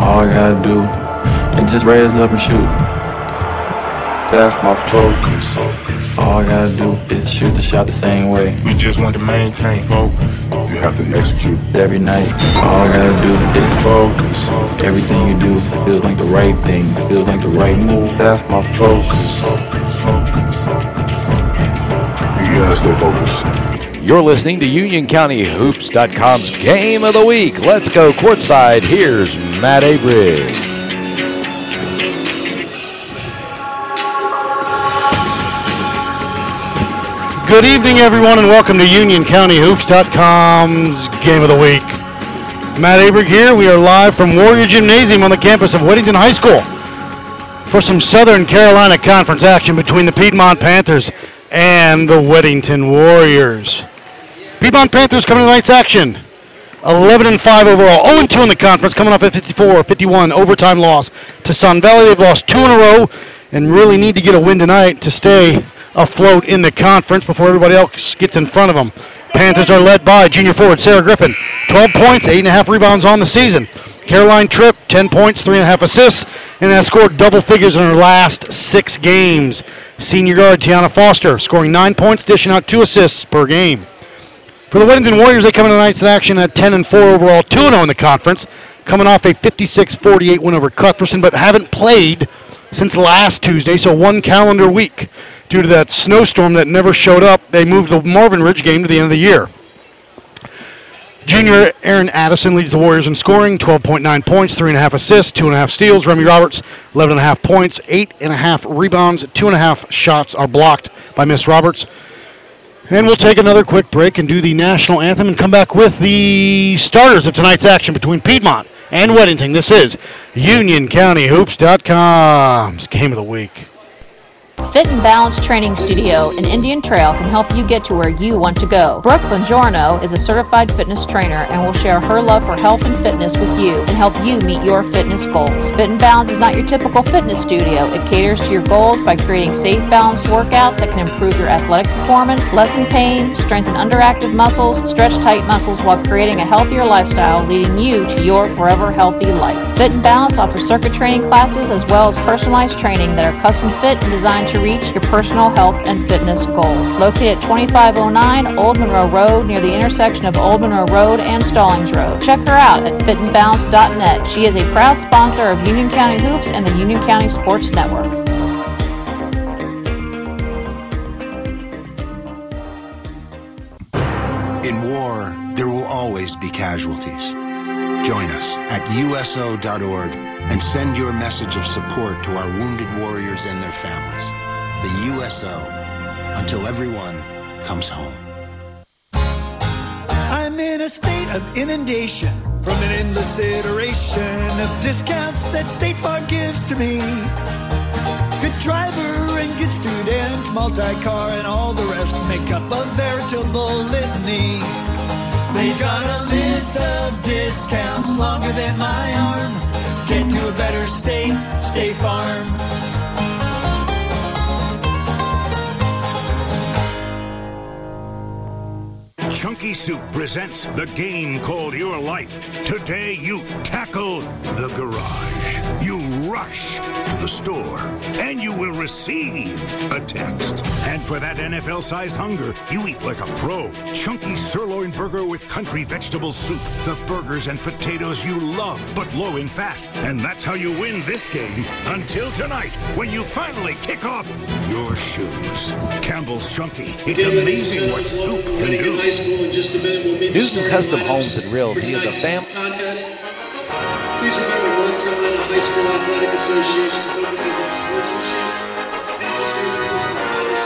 All I gotta do is just raise up and shoot. That's my focus. All I gotta do is shoot the shot the same way. We just want to maintain focus. You have to execute. Every night, all I gotta do is focus. Everything you do feels like the right thing, feels like the right move. That's my focus. You gotta stay focused. You're listening to UnionCountyHoops.com's Game of the Week. Let's go courtside. Here's Matt Abrig. Good evening, everyone, and welcome to UnionCountyHoops.com's Game of the Week. Matt Abrig here. We are live from Warrior Gymnasium on the campus of Weddington High School for some Southern Carolina Conference action between the Piedmont Panthers and the Weddington Warriors. Piedmont Panthers coming to tonight's action. 11 and 5 overall, 0 and 2 in the conference, coming off a 54-51 overtime loss to Sun Valley. They've lost two in a row and really need to get a win tonight to stay afloat in the conference before everybody else gets in front of them. Panthers are led by junior forward Sarah Griffin, 12 points, 8.5 rebounds on the season. Caroline Tripp, 10 points, 3.5 assists, and has scored double figures in her last six games. Senior guard Tiana Foster, scoring 9 points, dishing out 2 assists per game. For the Weddington Warriors, they come into tonight's action at 10 and 4 overall, 2 0 in the conference, coming off a 56 48 win over Cuthbertson, but haven't played since last Tuesday, so one calendar week. Due to that snowstorm that never showed up, they moved the Marvin Ridge game to the end of the year. Junior Aaron Addison leads the Warriors in scoring, 12.9 points, 3.5 assists, 2.5 steals. Remy Roberts, 11.5 points, 8.5 rebounds, 2.5 shots are blocked by Miss Roberts. And we'll take another quick break and do the national anthem and come back with the starters of tonight's action between Piedmont and Weddington. This is UnionCountyHoops.com's Game of the Week. Fit and Balance Training Studio in Indian Trail can help you get to where you want to go. Brooke Bongiorno is a certified fitness trainer and will share her love for health and fitness with you and help you meet your fitness goals. Fit and Balance is not your typical fitness studio. It caters to your goals by creating safe, balanced workouts that can improve your athletic performance, lessen pain, strengthen underactive muscles, stretch tight muscles while creating a healthier lifestyle, leading you to your forever healthy life. Fit and Balance offers circuit training classes as well as personalized training that are custom fit and designed to reach your personal health and fitness goals. Located at 2509 Old Monroe Road near the intersection of Old Monroe Road and Stallings Road. Check her out at fitandbalance.net. She is a proud sponsor of Union County Hoops and the Union County Sports Network. In war, there will always be casualties. Join us at USO.org and send your message of support to our wounded warriors and their families. The USO, until everyone comes home. I'm in a state of inundation from an endless iteration of discounts that State Farm gives to me. Good driver and good student, multi-car and all the rest make up a veritable litany. They got a list of discounts longer than my arm. Get to a better state, State Farm. Chunky Soup presents the game called Your Life. Today you tackle the garage. You rush to the store. And you will receive a text. And for that NFL-sized hunger, you eat like a pro. Chunky sirloin burger with country vegetable soup. The burgers and potatoes you love, but low in fat. And that's how you win this game until tonight, when you finally kick off your shoes. Campbell's Chunky. It's Okay, ladies and amazing what gentlemen, soup can do. get high school in just a minute. We'll meet the Newton Custom Homes and Reels. He is a tonight's fam- contest. Please remember, North Carolina High School Athletic Association focuses on sportsmanship. Any disturbances in the paddle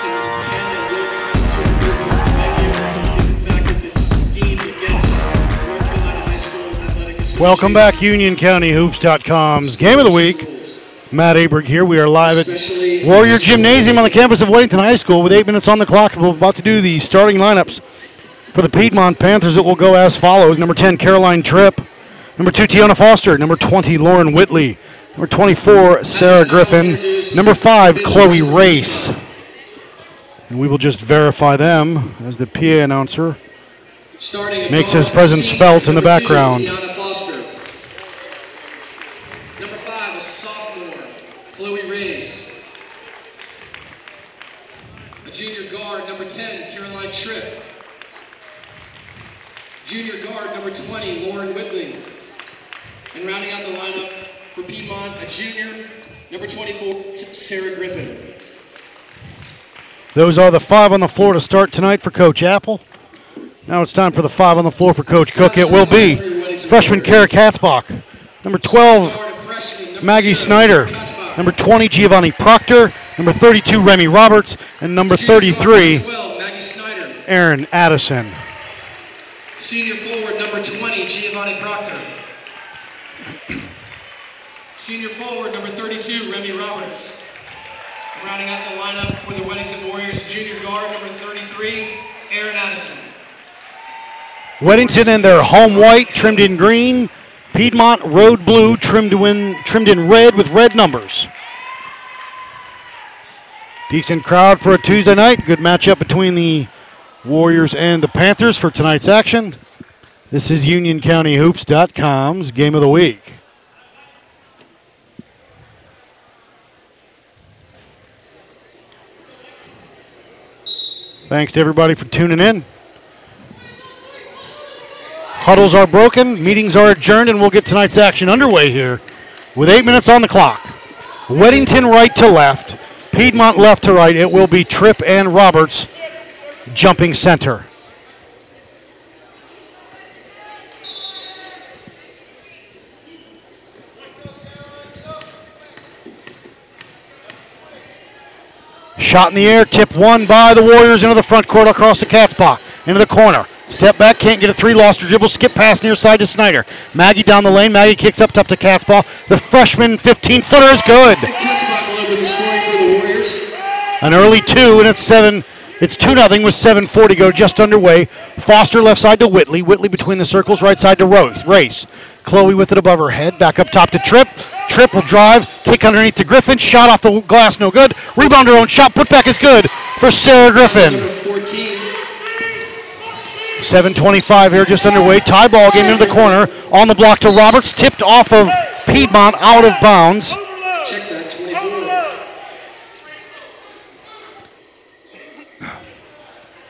can, can and will constitute a verbal venue. If in fact, if it's deemed against North Carolina High School Athletic Association. Welcome back, UnionCountyHoops.com's Game of the Week. Matt Abrig here. We are live at Warrior Gymnasium on the campus of Weddington High School with eight minutes on the clock. We're about to do the starting lineups for the Piedmont Panthers. It will go as follows: Number 10, Caroline Tripp. Number two, Tiana Foster. Number 20, Lauren Whitley. Number 24, Sarah Griffin. Number five, Chloe Race. And we will just verify them as the PA announcer makes his presence felt in the background. Tiana Foster. a sophomore, Chloe Reyes. A junior guard, number 10, Caroline Tripp. Junior guard, number 20, Lauren Whitley. And rounding out the lineup for Piedmont, a junior, number 24, Sarah Griffin. Those are the five on the floor to start tonight for Coach Apple. Now it's time for the five on the floor for Coach Cook. It will be freshman Kara Katzbach, number 12 Maggie Snyder, number 20 Giovanni Proctor, number 32 Remy Roberts, and number 33 Maggie Snyder. Aaron Addison. Senior forward, number 20, Giovanni Proctor. Senior forward, number 32, Remy Roberts. Rounding out the lineup for the Weddington Warriors, junior guard, number 33, Aaron Addison. Weddington in their home white, trimmed in green. Piedmont road blue, trimmed in trimmed in red with red numbers. Decent crowd for a Tuesday night. Good matchup between the Warriors and the Panthers for tonight's action. This is UnionCountyHoops.com's game of the week. Thanks to everybody for tuning in. Huddles are broken, meetings are adjourned, and we'll get tonight's action underway here with eight minutes on the clock. Weddington right to left, Piedmont left to right. It will be Tripp and Roberts jumping center. Shot in the air, tip one by the Warriors into the front court across the Katzbach, into the corner. Step back, can't get a three, lost her dribble, skip pass near side to Snyder. Maggie down the lane, Maggie kicks up top to Cats Katzbach. The freshman 15 footer is good. The Katzbach will open the scoring for the Warriors. An early two, and it's seven. It's two nothing with 7:40 go, just underway. Foster left side to Whitley. Whitley between the circles, right side to Rose. Race. Chloe with it above her head. Back up top to Tripp. Tripp will drive, kick underneath to Griffin. Shot off the glass, no good. Rebound her own shot. Put back is good for Sarah Griffin. Number 14, 7:25 here, just underway. Tie ball game into the corner. On the block to Roberts, tipped off of Piedmont, out of bounds. check that, 24.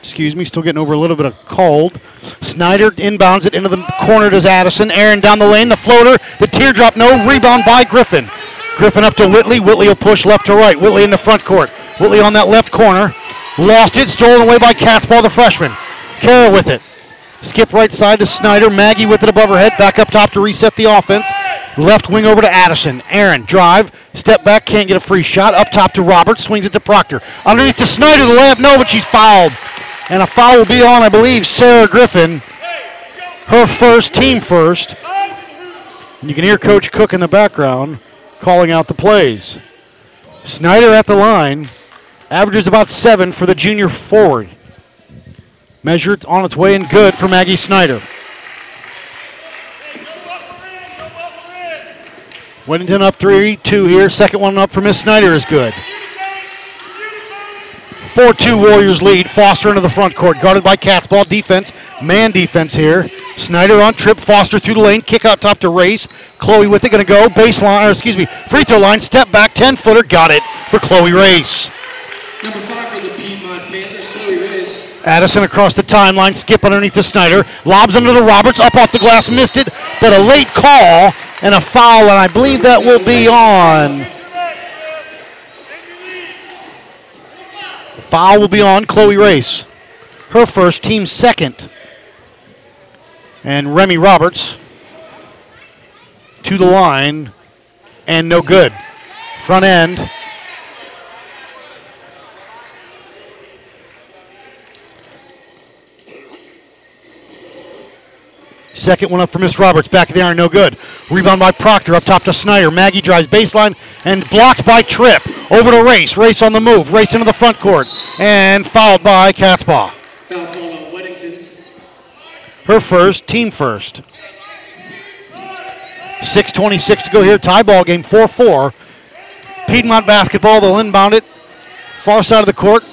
Excuse me, still getting over a little bit of cold. Snyder inbounds it into the corner to Addison. Aaron down the lane, the floater, the teardrop, no rebound by Griffin. Griffin up to Whitley. Whitley will push left to right. Whitley in the front court. Whitley on that left corner. Lost it, stolen away by Katzbach, the freshman. Kara with it. Skip right side to Snyder. Maggie with it above her head. Back up top to reset the offense. Left wing over to Addison. Aaron drive. Step back. Can't get a free shot. Up top to Roberts. Swings it to Proctor. Underneath to Snyder. The layup. No, but she's fouled. And a foul will be on, I believe, Sarah Griffin. Her first, team first. And you can hear Coach Cook in the background calling out the plays. Snyder at the line. Averages about seven for the junior forward. Measured on its way and good for Maggie Snyder. Weddington up 3 2 here. Second one up for Miss Snyder is good. 4 2 Warriors lead. Foster into the front court. Guarded by Cats. Ball defense. Man defense here. Snyder on Tripp. Foster through the lane. Kick out top to Race. Chloe with it. Going to go. Baseline, or excuse me, free throw line. Step back. 10 footer. Got it for Chloe Race. Number five for the Piedmont Panthers, Chloe Reyes. Addison across the timeline, skip underneath the Snyder, lobs under the Roberts, up off the glass, missed it, but a late call and a foul, and I believe that will be on. Foul will be on Chloe Race. Her first, team second. And Remy Roberts to the line, and no good. Front end. Second one up for Miss Roberts. Back of the iron, no good. Rebound by Proctor up top to Snyder. Maggie drives baseline and blocked by Tripp. Over to Race. Race on the move. Race into the front court. And fouled by on Weddington. Her first, team first. 6.26 to go here. Tie ball game 4 4. Piedmont basketball. They'll inbound it. Far side of the court.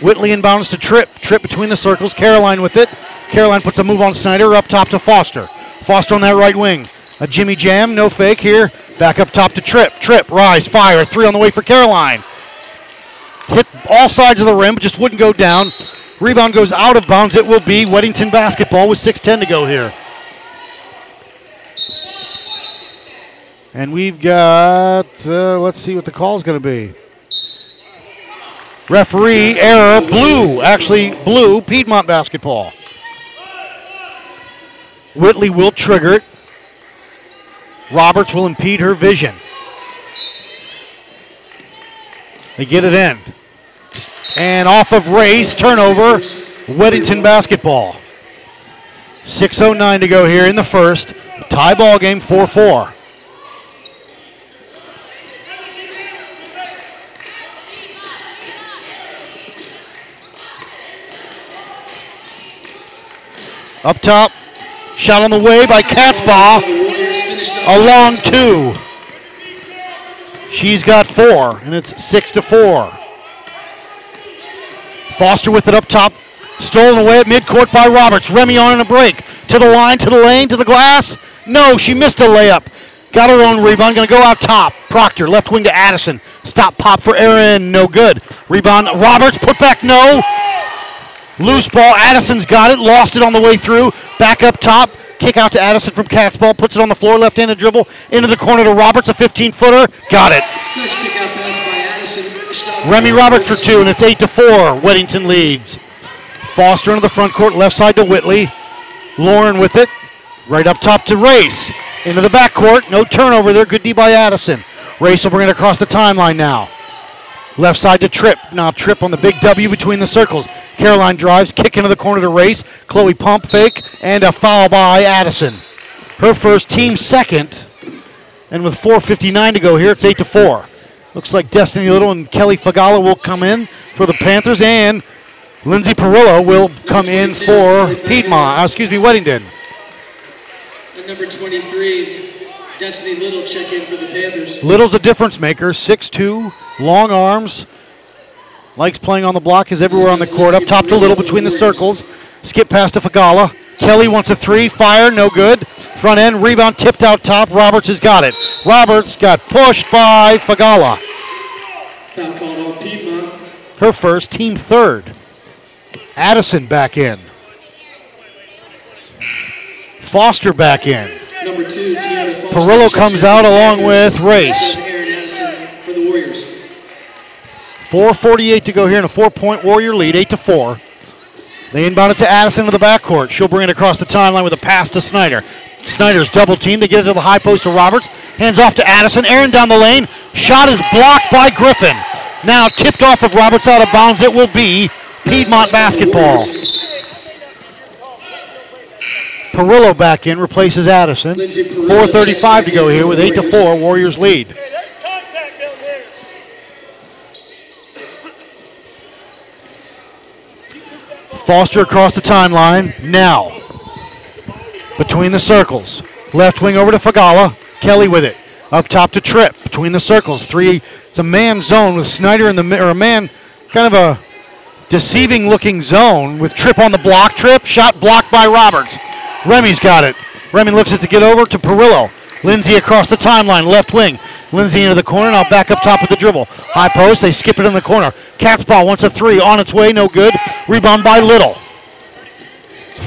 Whitley inbounds to Tripp. Trip between the circles. Caroline with it. Caroline puts a move on Snyder up top to Foster. Foster on that right wing. A Jimmy Jam, no fake here. Back up top to Tripp. Tripp, rise, fire. Three on the way for Caroline. Hit all sides of the rim, just wouldn't go down. Rebound goes out of bounds. It will be Weddington basketball with 6.10 to go here. And we've got, uh, let's see what the call is going to be. Referee error, blue, actually blue, Piedmont basketball. Whitley will trigger it. Roberts will impede her vision. They get it in. And off of race, turnover, Weddington basketball. 6.09 to go here in the first. Tie ball game 4 4. Up top, shot on the way by Katzbach. A long two. She's got four, and it's six to four. Foster with it up top, stolen away at midcourt by Roberts. Remy on in a break. To the line, to the lane, to the glass. No, she missed a layup. Got her own rebound. Going to go out top. Proctor, left wing to Addison. Stop pop for Aaron. No good. Rebound. Roberts, put back. No. Loose ball. Addison's got it. Lost it on the way through. Back up top. Kick out to Addison from Katzbach. Puts it on the floor. Left handed dribble. Into the corner to Roberts. A 15 footer. Got it. Nice kick out pass by Addison. Remy Roberts for two, and it's 8 to 4. Weddington leads. Foster into the front court. Left side to Whitley. Lauren with it. Right up top to Race. Into the back court. No turnover there. Good D by Addison. Race will bring it across the timeline now. Left side to Tripp. Now Tripp on the big W between the circles. Caroline drives, kick into the corner to Race. Chloe pump fake, and a foul by Addison. Her first, team second. And with 4.59 to go here, it's 8 to 4. Looks like Destiny Little and Kelly Fagala will come in for the Panthers, and Lindsay Perillo will come in for Piedmont. Uh, excuse me, Weddington. And number 23, Destiny Little check in for the Panthers. Little's a difference maker, 6'2", long arms. Likes playing on the block, is everywhere on the court. Up top to Little between the circles. Skip pass to Fagala. Kelly wants a three, fire, no good. Front end, rebound tipped out top. Roberts has got it. Roberts got pushed by Fagala. Foul called on Piedmont. Her first, team third. Addison back in. Foster back in. Number two, Tiana Foster. Perillo comes out along with Race. Aaron Addison for the Warriors. 4.48 to go here in a four point Warrior lead, 8 to 4. They inbound it to Addison to the backcourt. She'll bring it across the timeline with a pass to Snyder. Snyder's double team. They get it to the high post to Roberts. Hands off to Addison. Aaron down the lane. Shot is blocked by Griffin. Now tipped off of Roberts out of bounds. It will be Piedmont basketball. Perillo back in, replaces Addison. 4.35 to go checks back in here with 8 to 4, Warriors lead. Foster across the timeline now. Between the circles. Left wing over to Fagala. Kelly with it. Up top to Tripp. Between the circles. Three. It's a man zone with Snyder in the mi- or a man kind of a deceiving looking zone with Tripp on the block. Tripp shot blocked by Roberts. Remy's got it. Remy looks it to get over to Perillo. Lindsay across the timeline, left wing. Lindsay into the corner, now back up top with the dribble. High post, they skip it in the corner. Katzbach wants a three, on its way, no good. Rebound by Little.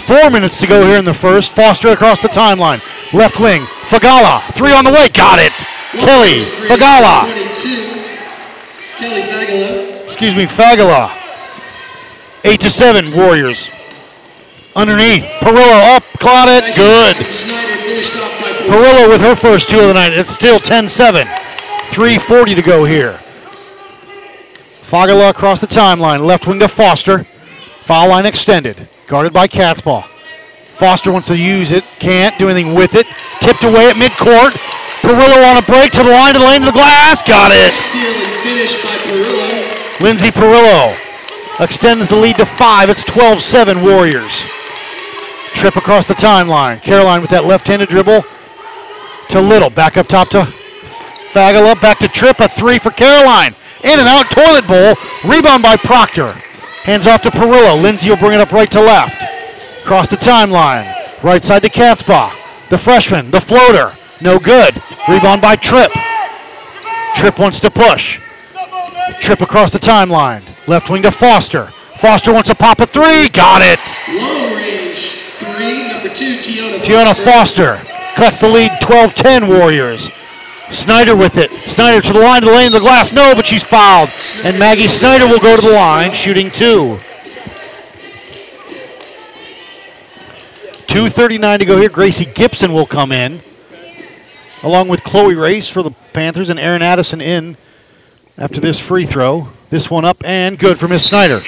Four minutes to go here in the first. Foster across the timeline. Left wing. Fagala. Three on the way. Got it. Kelly. Fagala. Kelly Fagala. Excuse me, Fagala. Eight to seven, Warriors. Underneath. Perillo up. Caught it. Good. Perillo. With her first two of the night. It's still 10-7. 3.40 to go here. Fagala across the timeline. Left wing to Foster. Foul line extended. Guarded by Katzbach. Foster wants to use it. Can't do anything with it. Tipped away at midcourt. Perillo on a break to the line, to the lane, to the glass. Got it. Steal and finish by Perillo. Lindsay Perillo extends the lead to five. It's 12-7 Warriors. Tripp across the timeline. Caroline with that left-handed dribble to Little. Back up top to Fagala. Back to Tripp. A three for Caroline. In and out. Toilet bowl. Rebound by Proctor. Hands off to Perillo. Lindsay will bring it up right to left. Across the timeline. Right side to Katzbach. The freshman. The floater. No good. Rebound by Tripp. Tripp wants to push. Tripp across the timeline. Left wing to Foster. Foster wants to pop a three. Got it. Long range three, number two, Tiana Tiana Foster cuts the lead 12 10 Warriors. Snyder with it. Snyder to the line, to the lane, of the glass. No, but she's fouled. And Maggie Snyder will go to the line, shooting two. 2.39 to go here. Gracie Gibson will come in, along with Chloe Race for the Panthers and Aaron Addison in after this free throw. This one up and good for Miss Snyder.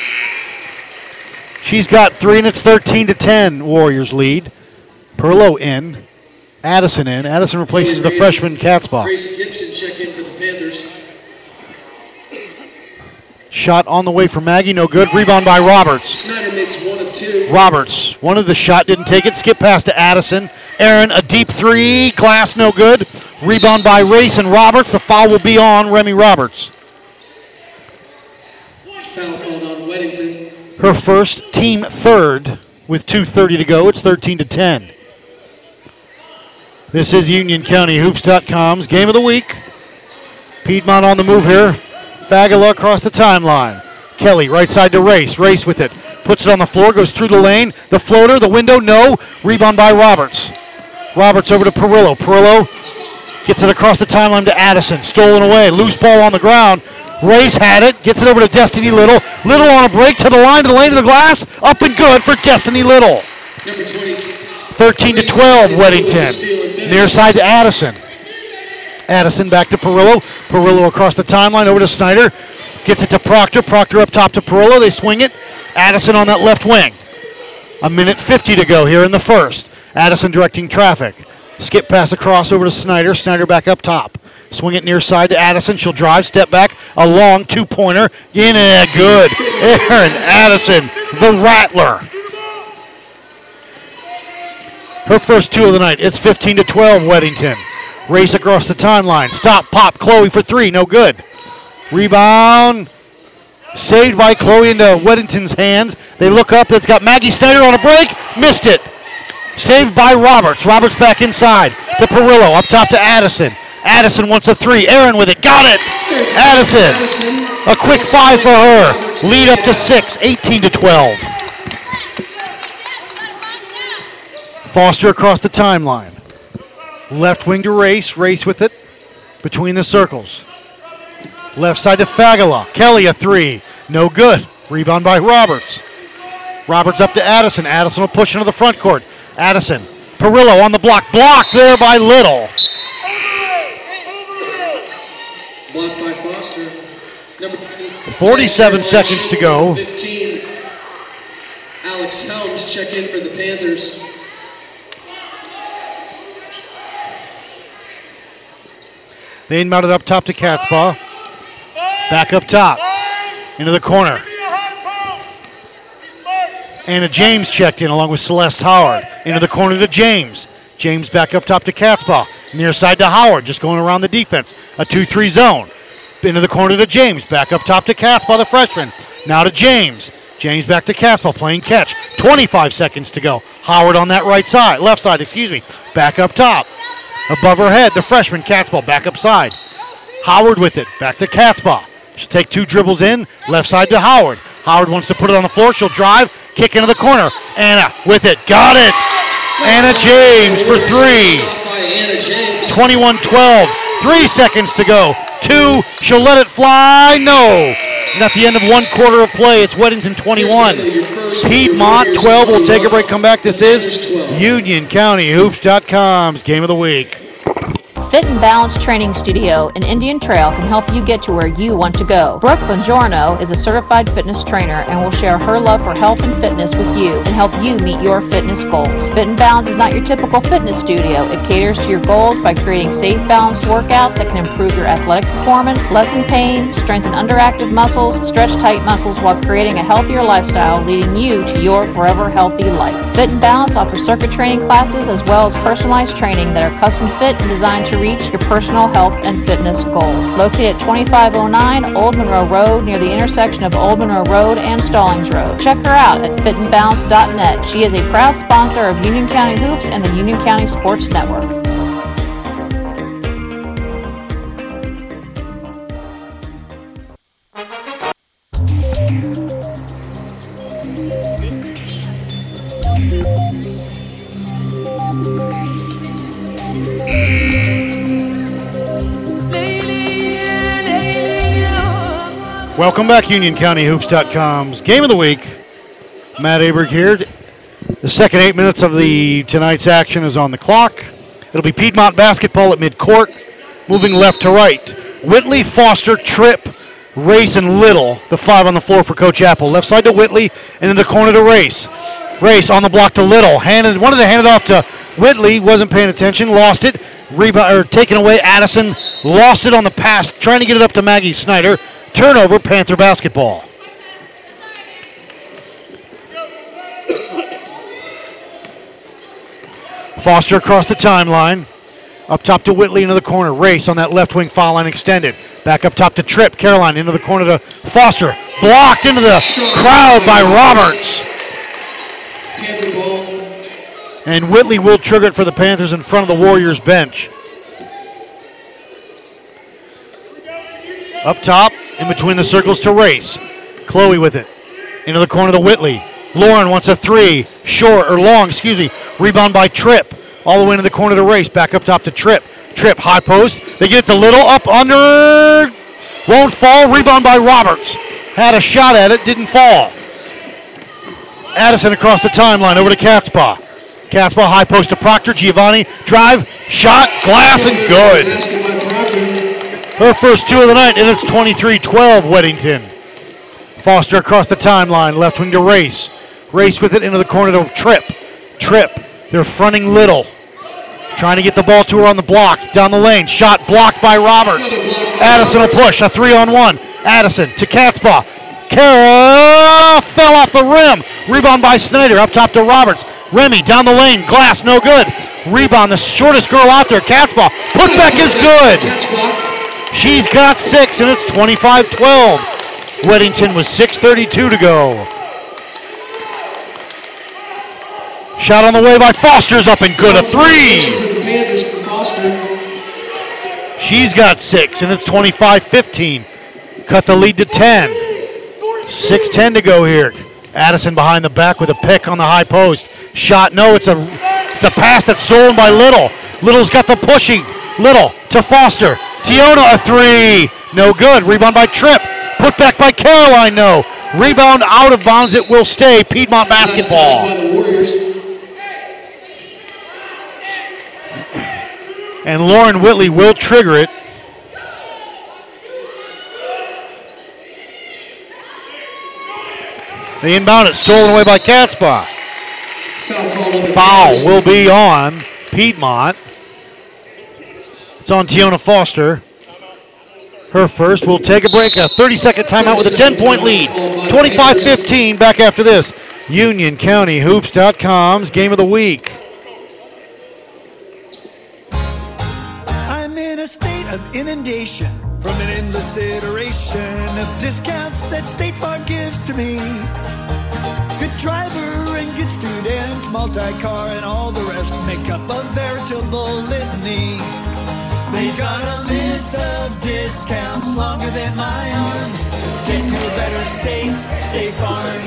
She's got three, and it's 13 to 10 Warriors lead. Perillo in. Addison in. Addison replaces the freshman Katzbach. Gracie Gibson check in for the Panthers. Shot on the way for Maggie, no good. Rebound by Roberts. Snyder makes one of two. Roberts, one of the shot, didn't take it. Skip pass to Addison. Aaron, a deep three. Glass, no good. Rebound by Race and Roberts. The foul will be on Remy Roberts. Foul called on Weddington. Her first, team third, with 2.30 to go. It's 13 to 10. This is UnionCountyHoops.com's game of the week. Piedmont on the move here. Fagala across the timeline. Kelly right side to Race. Race with it. Puts it on the floor, goes through the lane. The floater, the window, no. Rebound by Roberts. Roberts over to Perillo. Perillo gets it across the timeline to Addison. Stolen away. Loose ball on the ground. Race had it. Gets it over to Destiny Little. Little on a break to the line, to the lane of the glass. Up and good for Destiny Little. Number 13 to 12, Weddington. Near side to Addison. Addison back to Perillo. Perillo across the timeline over to Snyder. Gets it to Proctor. Proctor up top to Perillo. They swing it. Addison on that left wing. A minute 50 to go here in the first. Addison directing traffic. Skip pass across over to Snyder. Snyder back up top. Swing it near side to Addison. She'll drive, step back, a long two pointer. In and good. Aaron Addison, the Rattler. Her first two of the night. It's 15 to 12, Weddington. Race across the timeline. Stop, pop. Chloe for three. No good. Rebound. Saved by Chloe into Weddington's hands. They look up. It's got Maggie Snyder on a break. Missed it. Saved by Roberts. Roberts back inside to Perillo. Up top to Addison. Addison wants a three. Aaron with it. Got it. Addison. A quick five for her. Lead up to six. 18 to 12. Foster across the timeline. Left wing to Race. Race with it between the circles. Left side to Fagala. Kelly a three. No good. Rebound by Roberts. Roberts up to Addison. Addison will push into the front court. Addison. Perillo on the block. Blocked there by Little. Blocked by Foster. Number 20, 47 seconds to go. 15. Alex Helms check in for the Panthers. They it up top to Katzbach. Back up top. Into the corner. Anna James checked in along with Celeste Howard. Into the corner to James. James back up top to Katzbach. Near side to Howard, just going around the defense. A 2 3 zone. Into the corner to James. Back up top to Katzbach, the freshman. Now to James. James back to Katzbach, playing catch. 25 seconds to go. Howard on that right side, left side, excuse me. Back up top. Above her head, the freshman Katzbach back up side. Howard with it. Back to Katzbach. She'll take two dribbles in, left side to Howard. Howard wants to put it on the floor. She'll drive, kick into the corner. Anna with it. Got it. Anna James for three. Shot by Anna James. 21 12. Three seconds to go. Two. She'll let it fly. No. And at the end of one quarter of play, it's Weddington 21. Piedmont 12. We'll take a break, come back. This is Union County Hoops.com's game of the week. Fit and Balance Training Studio in Indian Trail can help you get to where you want to go. Brooke Bongiorno is a certified fitness trainer and will share her love for health and fitness with you and help you meet your fitness goals. Fit and Balance is not your typical fitness studio. It caters to your goals by creating safe, balanced workouts that can improve your athletic performance, lessen pain, strengthen underactive muscles, stretch tight muscles while creating a healthier lifestyle, leading you to your forever healthy life. Fit and Balance offers circuit training classes as well as personalized training that are custom fit and designed to reach your personal health and fitness goals. Located at 2509 Old Monroe Road near the intersection of Old Monroe Road and Stallings Road. Check her out at fitandbalance.net. She is a proud sponsor of Union County Hoops and the Union County Sports Network. Welcome back, UnionCountyHoops.com's Game of the Week. Matt Aberg here. The second eight minutes of the tonight's action is on the clock. It'll be Piedmont basketball at midcourt, moving left to right. Whitley, Foster, Tripp, Race, and Little, the five on the floor for Coach Apple. Left side to Whitley, and in the corner to Race. Race on the block to Little. Handed, wanted to hand it off to Whitley, wasn't paying attention, lost it. Rebound or taken away. Addison lost it on the pass, trying to get it up to Maggie Snyder. Turnover, Panther basketball. Foster across the timeline. Up top to Whitley into the corner. Race on that left wing foul line extended. Back up top to Tripp. Caroline into the corner to Foster. Blocked into the crowd by Roberts. And Whitley will trigger it for the Panthers in front of the Warriors bench. Up top, in between the circles to Race. Chloe with it. Into the corner to Whitley. Lauren wants a three. Short or long, excuse me. Rebound by Tripp. All the way into the corner to Race. Back up top to Tripp. Trip, high post. They get it to Little. Up under. Won't fall. Rebound by Roberts. Had a shot at it. Didn't fall. Addison across the timeline over to Katzbach. Katzbach high post to Proctor. Giovanni drive, shot, glass, and good. Her first two of the night, and it's 23-12 Weddington. Foster across the timeline, left wing to Race. Race with it into the corner to Tripp. Tripp, they're fronting Little. Trying to get the ball to her on the block, down the lane. Shot blocked by Roberts. Addison will push, a three on one. Addison to Katzbach. Kara fell off the rim. Rebound by Snyder, up top to Roberts. Remy down the lane, glass no good. Rebound, the shortest girl out there, Katzbach. Put back is good. She's got six, and it's 25 12. Weddington with 6.32 to go. Shot on the way by Foster's up and good. A three. She's got six, and it's 25 15. Cut the lead to 10. 6 10 to go here. Addison behind the back with a pick on the high post. Shot, no, it's a it's a pass that's stolen by Little. Little's got the pushing. Little to Foster. Tiona a three. No good. Rebound by Tripp. Put back by Caroline, no. Rebound out of bounds. It will stay. Piedmont basketball. by the Warriors. And Lauren Whitley will trigger it. The inbound is stolen away by Katzbach. Foul called on the Foul Panthers. will be on Piedmont. It's on Tiona Foster. Her first. We'll take a break. A 30 second timeout with a 10 point lead. 25 15 back after this. Union County Hoops.com's game of the week. I'm in a state of inundation from an endless iteration of discounts that State Farm gives to me. Good driver and good student, multi-car and all the rest make up a veritable litany. They've got a list of discounts longer than my arm. Get to a better state, State Farm.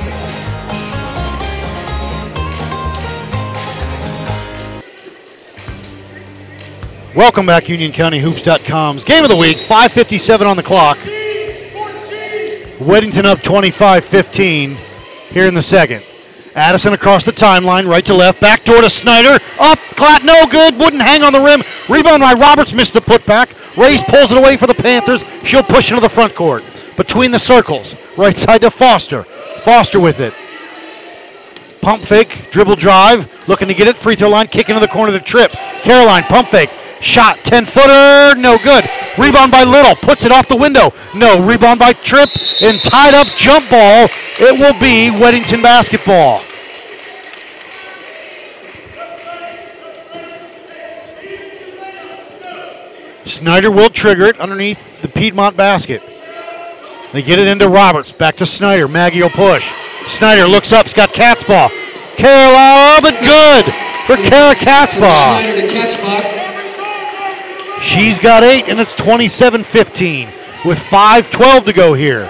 Welcome back, UnionCountyHoops.com's game of the week. 5:57 on the clock. Weddington up 25-15 here in the second. Addison across the timeline, right to left, back door to Snyder, up, clat, no good, wouldn't hang on the rim. Rebound by Roberts, missed the putback. Race pulls it away for the Panthers. She'll push into the front court. Between the circles, right side to Foster. Foster with it. Pump fake, dribble drive, looking to get it. Free throw line, kick into the corner to Tripp. Caroline, pump fake, shot, 10 footer, no good. Rebound by Little, puts it off the window. No, rebound by Tripp, and tied up jump ball. It will be Weddington basketball. Snyder will trigger it underneath the Piedmont basket. They get it into Roberts. Back to Snyder. Maggie will push. Snyder looks up. He's got Katzbach. Carol, but good for Kara Katzbach. She's got eight, and it's 27 15 with 5.12 to go here.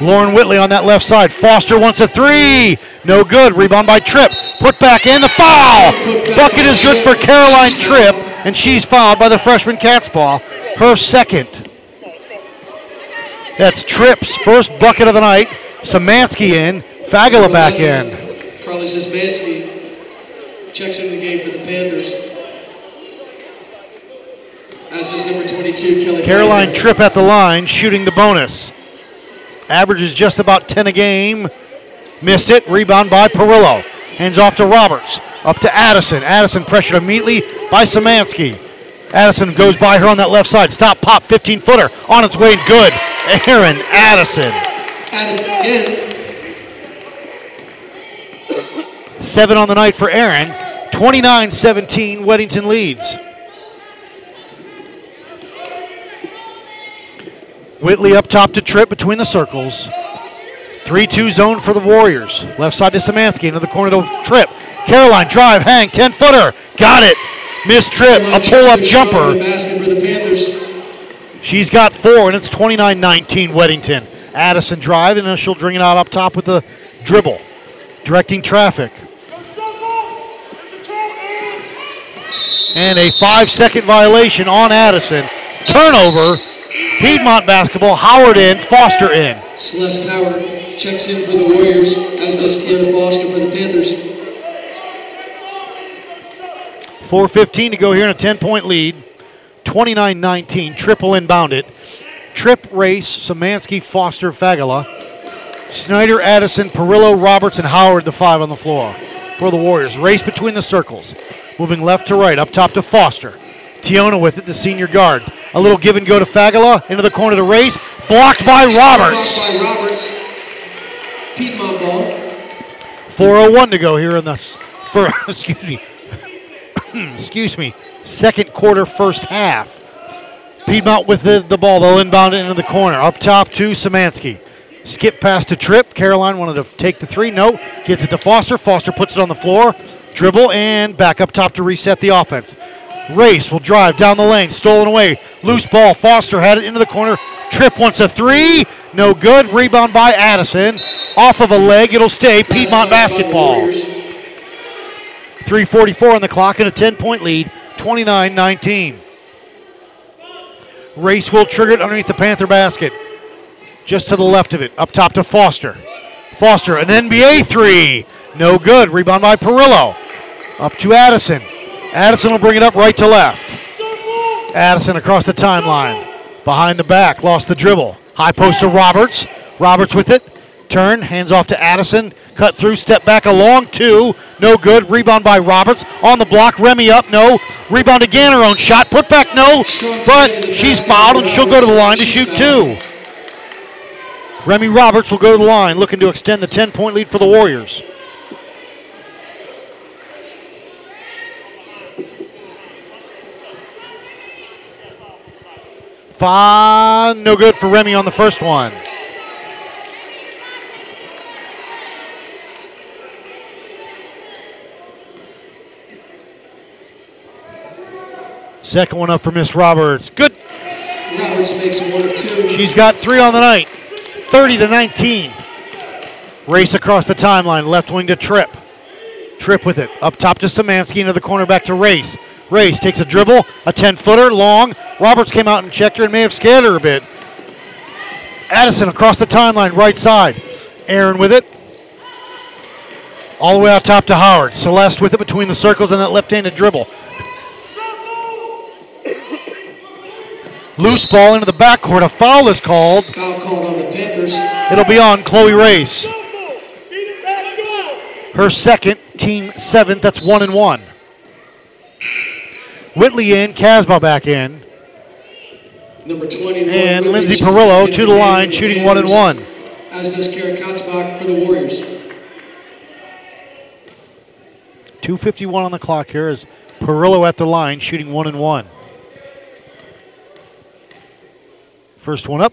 Lauren Whitley on that left side. Foster wants a three. No good. Rebound by Tripp. Put back in the foul. Bucket is good for Caroline Tripp. and she's fouled by the freshman Katzbach, her second. That's Tripp's first bucket of the night. Samansky in, Fagala back in. Carly Zismansky checks into the game for the Panthers. As does number 22, Kelly. Caroline. Tripp at the line, shooting the bonus. Averages just about 10 a game. Missed it. Rebound by Perillo. Hands off to Roberts. Up to Addison. Addison pressured immediately by Samansky. Addison goes by her on that left side. Stop, pop, 15 footer. On its way, good. Aaron Addison. Seven on the night for Aaron. 29 17, Weddington leads. Whitley up top to Tripp between the circles. 3 2 zone for the Warriors. Left side to Samansky into the corner to Tripp. Caroline drive, hang, 10 footer. Got it. Missed Tripp, A pull up jumper. She's got four, and it's 29 19 Weddington. Addison drive, and then she'll bring it out up top with the dribble. Directing traffic. And a five second violation on Addison. Turnover. Piedmont basketball. Howard in, Foster in. Celeste Howard checks in for the Warriors, as does Tiana Foster for the Panthers. 4.15 to go here in a 10 point lead. 29 19. Triple inbound it. Tripp race, Samansky, Foster, Fagala. Snyder, Addison, Perillo, Roberts, and Howard, the five on the floor for the Warriors. Race between the circles. Moving left to right, up top to Foster. Tiona with it, the senior guard. A little give and go to Fagala, into the corner to race. Blocked by Roberts. Blocked by Roberts. Piedmont ball. 401 to go here in the for excuse me. excuse me. Second quarter first half. Piedmont with the, the ball. They'll inbound it into the corner. Up top to Samansky. Skip pass to Tripp. Caroline wanted to take the three. No. Gets it to Foster. Foster puts it on the floor. Dribble and back up top to reset the offense. Race will drive down the lane. Stolen away. Loose ball. Foster had it into the corner. Tripp wants a three. No good. Rebound by Addison. Off of a leg. It'll stay. Piedmont basketball. 344 on the clock and a 10 point lead, 29 19. Race will trigger it underneath the Panther basket. Just to the left of it, up top to Foster. Foster, an NBA three. No good. Rebound by Perillo. Up to Addison. Addison will bring it up right to left. Addison across the timeline. Behind the back, lost the dribble. High post to Roberts. Roberts with it. Turn, hands off to Addison. Cut through, step back, a long two. No good. Rebound by Roberts. On the block, Remy up, no. Rebound again, her own shot. Put back, no. But she's fouled and she'll go to the line to shoot two. Remy Roberts will go to the line, looking to extend the 10 point lead for the Warriors. Five, no good for Remy on the first one. Second one up for Miss Roberts. Good. Roberts makes one of two. She's got three on the night. 30 to 19. Race across the timeline. Left wing to Tripp. Tripp with it. Up top to Samansky into the corner back to Race. Race takes a dribble, a 10 footer, long. Roberts came out and checked her and may have scared her a bit. Addison across the timeline, right side. Aaron with it. All the way out top to Howard. Celeste with it between the circles and that left handed dribble. Loose ball into the backcourt. A foul is called. Foul called on the Panthers. It'll be on Chloe Race. Her second, team seventh. That's one and one. Whitley in, Katzbach back in, Number 20. and Lindsay Perillo to the line, shooting one and one. As does Kara Katzbach for the Warriors. 251 on the clock here is Perillo at the line, shooting one and one. First one up,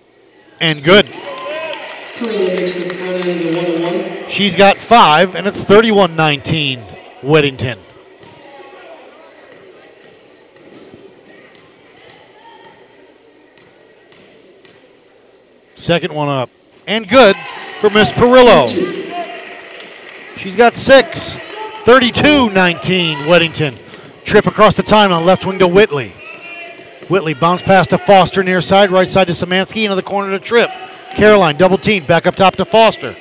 and good. Perillo makes the front end of the one and one. She's got five, and it's 31 19, Weddington. Second one up, and good for Miss Perillo. She's got six. 32 19, Weddington. Tripp across the timeline, left wing to Whitley. Whitley bounce pass to Foster near side, right side to Samansky, into the corner to Tripp. Caroline double team, back up top to Foster.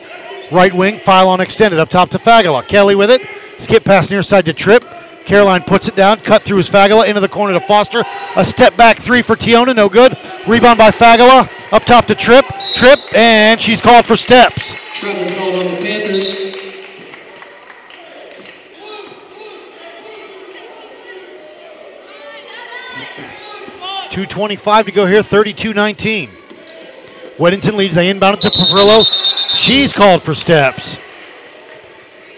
Right wing, file on extended, up top to Fagala. Kelly with it, skip pass near side to Tripp. Caroline puts it down, cut through his Fagala, into the corner to Foster. A step back three for Tiona, no good. Rebound by Fagala, up top to Tripp. Tripp, and she's called for steps. Called on the Panthers. 2.25 to go here, 32 19. Weddington leads. They inbound it to Perillo. She's called for steps.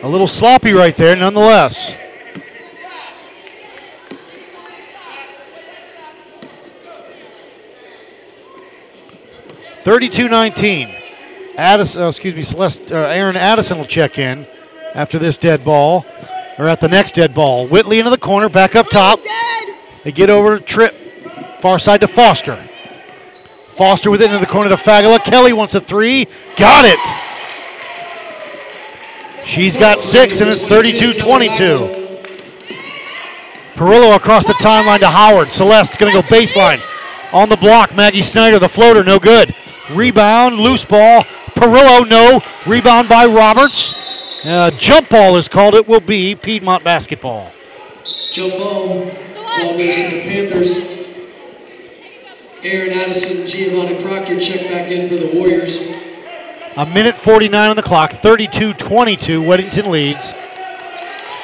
A little sloppy right there, nonetheless. Thirty-two nineteen. Addison, oh, excuse me, Celeste, uh, Aaron Addison will check in after this dead ball, or at the next dead ball. Whitley into the corner, back up top. They get over to Tripp, far side to Foster. Foster with it into the corner to Fagala. Kelly wants a three. Got it. She's got six, and it's 32 22. Perillo across the timeline to Howard. Celeste going to go baseline. On the block, Maggie Snyder, the floater, no good. Rebound, loose ball. Perillo, no. Rebound by Roberts. Uh, jump ball is called. It will be Piedmont basketball. Jump ball. Ball goes to the Panthers. Aaron Addison, Giovanni Proctor check back in for the Warriors. A minute 49 on the clock, 32 22. Weddington leads.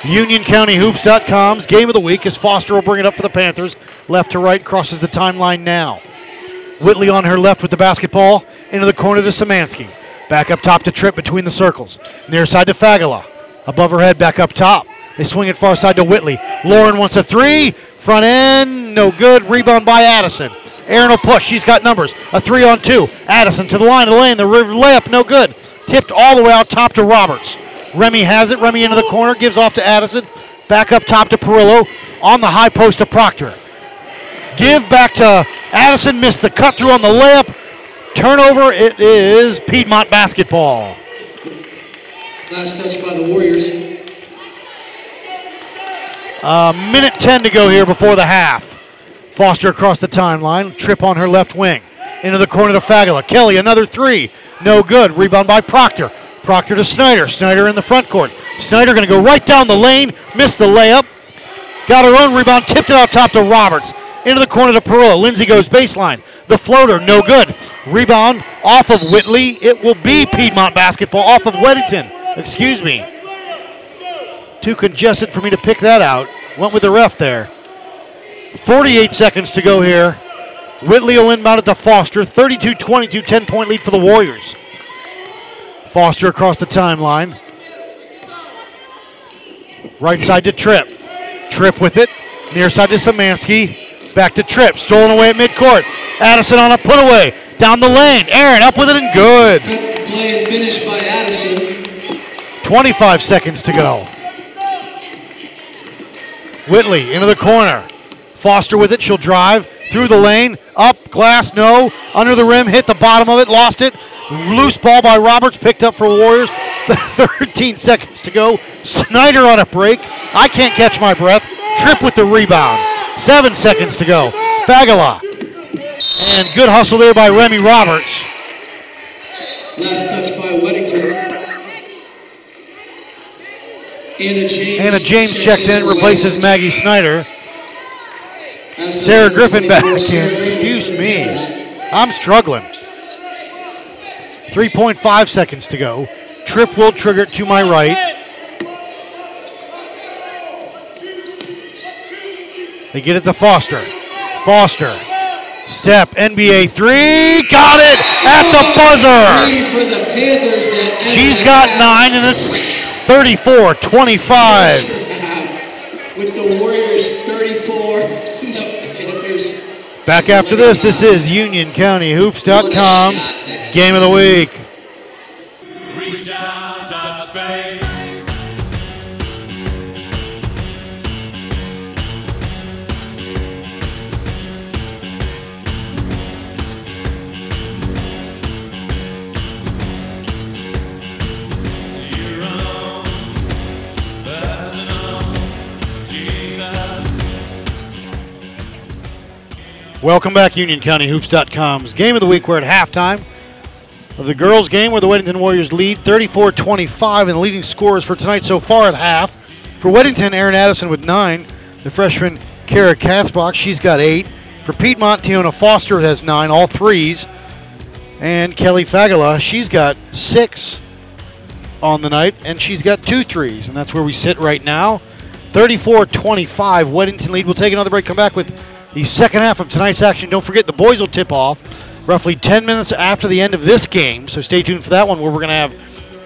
UnionCountyHoops.com's game of the week as Foster will bring it up for the Panthers. Left to right, crosses the timeline now. Whitley on her left with the basketball, into the corner to Samansky. Back up top to Tripp between the circles. Near side to Fagala. Above her head, back up top. They swing it far side to Whitley. Lauren wants a three. Front end, no good. Rebound by Addison. Aaron will push. She's got numbers. A three on two. Addison to the line of the lane. The river layup, no good. Tipped all the way out top to Roberts. Remy has it. Remy into the corner. Gives off to Addison. Back up top to Perillo. On the high post to Proctor. Give back to Addison. Missed the cut through on the layup. Turnover. It is Piedmont basketball. Last touch by the Warriors. A minute 10 to go here before the half. Foster across the timeline. Tripp on her left wing. Into the corner to Fagala. Kelly, another three. No good. Rebound by Proctor. Proctor to Snyder. Snyder in the front court. Snyder going to go right down the lane. Missed the layup. Got her own rebound. Tipped it out top to Roberts. Into the corner to Perillo. Lindsay goes baseline. The floater, no good. Rebound off of Whitley. It will be Piedmont basketball off of Weddington. Excuse me. Too congested for me to pick that out. Went with the ref there. 48 seconds to go here. Whitley will inbound it to Foster. 32 22, 10 point lead for the Warriors. Foster across the timeline. Right side to Tripp. Tripp with it. Near side to Samansky. Back to Tripp. Stolen away at midcourt. Addison on a putaway. Down the lane. Aaron up with it and good. Play and finish by Addison. 25 seconds to go. Whitley into the corner. Foster with it. She'll drive through the lane. Up, glass, no. Under the rim, hit the bottom of it, lost it. Loose ball by Roberts, picked up for Warriors. 13 seconds to go. Snyder on a break. I can't catch my breath. Tripp with the rebound. Seven seconds to go. Fagala. And good hustle there by Remy Roberts. Last touch by Weddington. Anna James. Anna James checks in, replaces Maggie Snyder. Sarah Griffin back in. Excuse me. I'm struggling. 3.5 seconds to go. Tripp will trigger it to my right. They get it to Foster. Foster. Step, NBA three. Got it at the buzzer. She's got nine, and it's 34 25. With the Warriors 34, the Panthers. Back after this, this is UnionCountyHoops.com's Game of the Week. Welcome back, UnionCountyHoops.com's Game of the Week. We're at halftime of the girls' game where the Weddington Warriors lead 34 25, and the leading scorers for tonight so far at half. For Weddington, Aaron Addison with nine. The freshman Kara Katzbach, she's got eight. For Piedmont, Tiona Foster has nine, all threes. And Kelly Fagala, she's got six on the night, and she's got two threes. And that's where we sit right now. 34 25, Weddington lead. We'll take another break, come back with the second half of tonight's action. Don't forget the boys will tip off roughly 10 minutes after the end of this game. So stay tuned for that one where we're going to have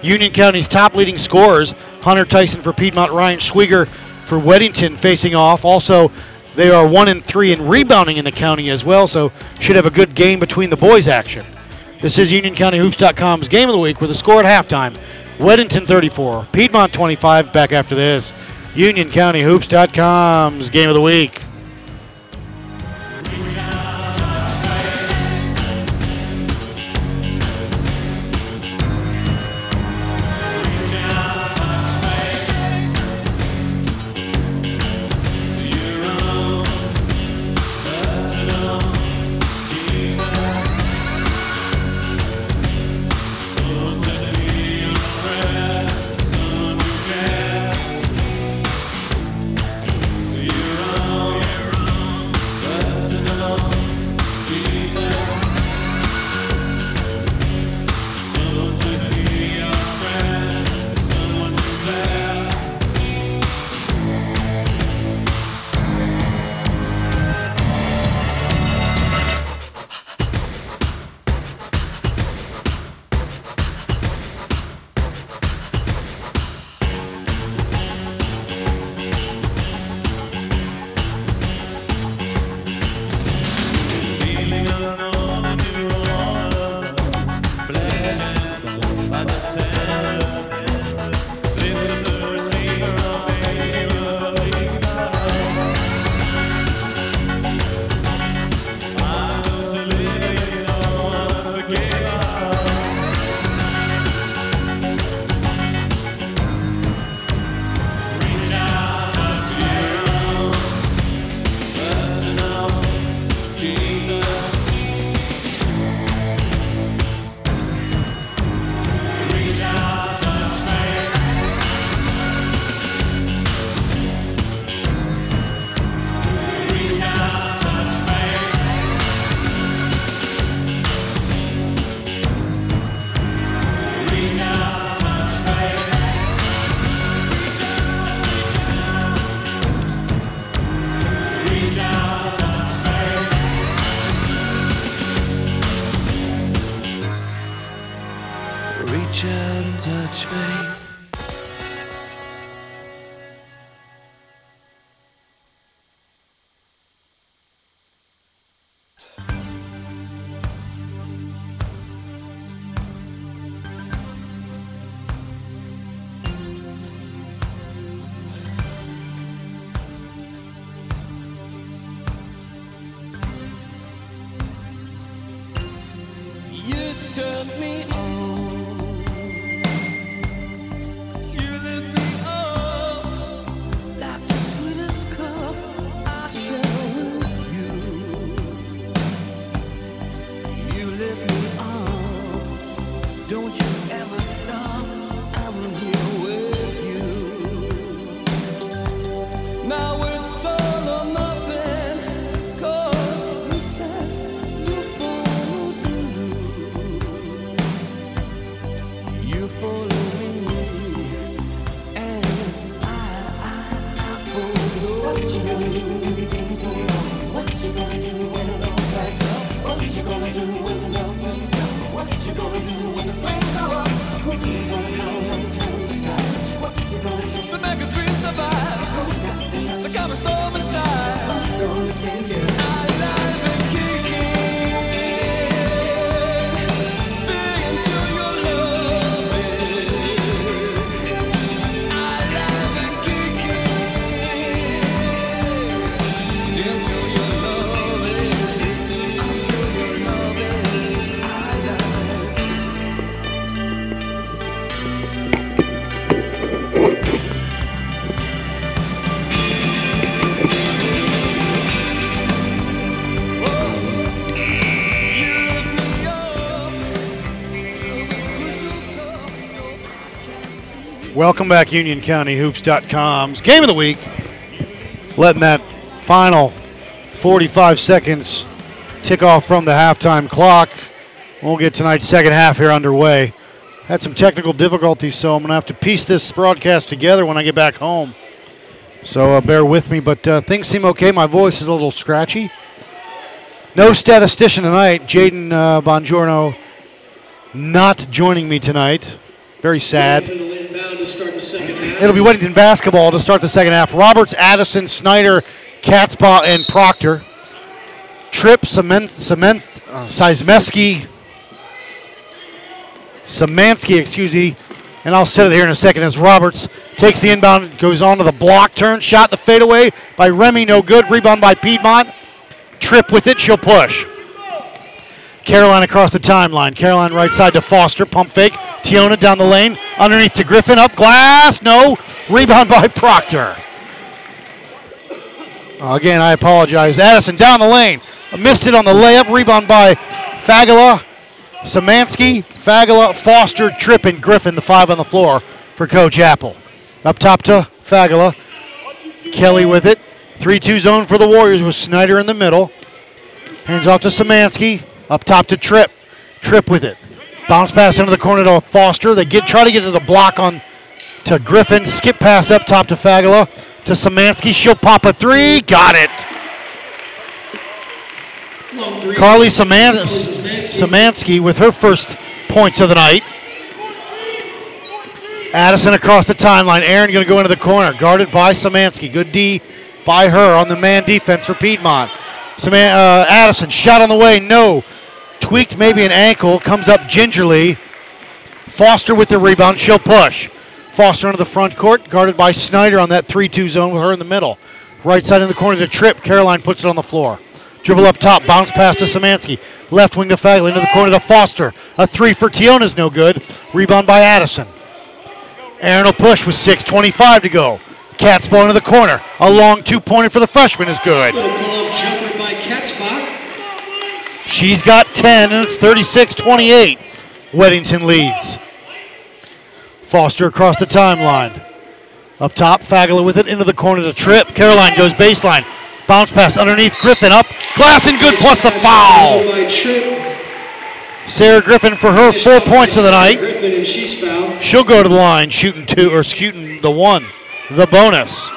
Union County's top leading scorers Hunter Tyson for Piedmont, Ryan Schwieger for Weddington facing off. Also, they are one and three in rebounding in the county as well, so should have a good game between the boys' action. This is UnionCountyHoops.com's game of the week with a score at halftime. Weddington 34, Piedmont 25. Back after this, UnionCountyHoops.com's game of the week. Welcome back, UnionCountyHoops.com's game of the week. Letting that final 45 seconds tick off from the halftime clock. We'll get tonight's second half here underway. Had some technical difficulties, so I'm going to have to piece this broadcast together when I get back home. So uh, bear with me, but uh, things seem okay. My voice is a little scratchy. No statistician tonight. Jaden uh, Bongiorno not joining me tonight. Very sad. To start the second half. It'll be Weddington basketball to start the second half. Roberts, Addison, Snyder, Katzbach, and Proctor. Tripp, Cement, Cement, uh, Seismeski, Samansky, excuse me. And I'll set it here in a second as Roberts takes the inbound, goes on to the block turn, shot the fadeaway by Remy, no good. Rebound by Piedmont. Tripp with it, she'll push. Caroline across the timeline. Caroline right side to Foster. Pump fake. Tiona down the lane. Underneath to Griffin. Up glass. No. Rebound by Proctor. Again, I apologize. Addison down the lane. Missed it on the layup. Rebound by Fagala. Samansky, Fagala, Foster, Tripp, and Griffin, the five on the floor for Coach Apple. Up top to Fagala. Kelly with it. 3 2 zone for the Warriors with Snyder in the middle. Hands off to Samansky. Up top to Tripp. Tripp with it. Bounce pass into the corner to Foster. They get try to get to the block on to Griffin. Skip pass up top to Fagala. To Samansky. She'll pop a three. Got it. Three. Carly Saman- Samansky. Samansky with her first points of the night. Addison across the timeline. Aaron going to go into the corner. Guarded by Samansky. Good D by her on the man defense for Piedmont. Saman- uh, Addison shot on the way. No. Tweaked maybe an ankle. Comes up gingerly. Foster with the rebound. She'll push. Foster into the front court. Guarded by Snyder on that 3 2 zone with her in the middle. Right side in the corner to Tripp. Caroline puts it on the floor. Dribble up top. Bounce pass to Samansky. Left wing to Fagley. Into the corner to Foster. A three for Tiona's no good. Rebound by Addison. Aaron will push with 6.25 to go. Katzbach into the corner. A long two pointer for the freshman is good. Little by Katzbach. She's got 10, and it's 36 28. Weddington leads. Foster across the timeline. Up top, Fagala with it into the corner to Trip. Caroline goes baseline. Bounce pass underneath Griffin up. Glass and good plus the foul. Sarah Griffin for her four points of the night. She'll go to the line shooting two or shooting the one, the bonus.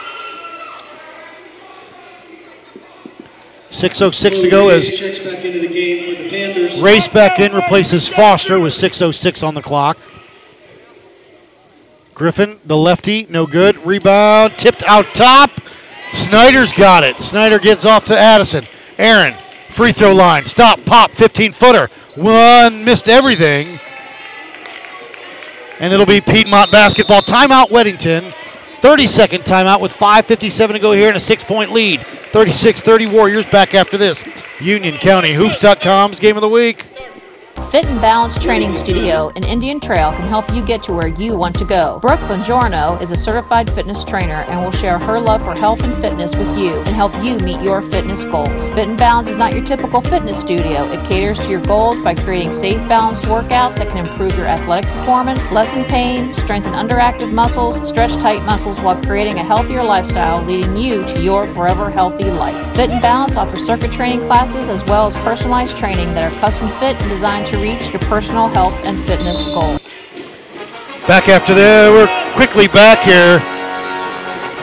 6.06 to go as back into the game for the Panthers. Race back in replaces Foster with 6.06 on the clock. Griffin, the lefty, no good. Rebound, tipped out top. Snyder's got it. Snyder gets off to Addison. Aaron, free throw line. Stop, pop, 15 footer. One, missed everything. And it'll be Piedmont basketball. Timeout, Weddington. 30 second timeout with 5.57 to go here and a six point lead. 36 30 Warriors back after this. Union County Hoops.com's game of the week. Fit and Balance Training Studio in Indian Trail can help you get to where you want to go. Brooke Bongiorno is a certified fitness trainer and will share her love for health and fitness with you and help you meet your fitness goals. Fit and Balance is not your typical fitness studio. It caters to your goals by creating safe, balanced workouts that can improve your athletic performance, lessen pain, strengthen underactive muscles, stretch tight muscles while creating a healthier lifestyle, leading you to your forever healthy life. Fit and Balance offers circuit training classes as well as personalized training that are custom fit and designed to reach your personal health and fitness goals. Back after that, we're quickly back here.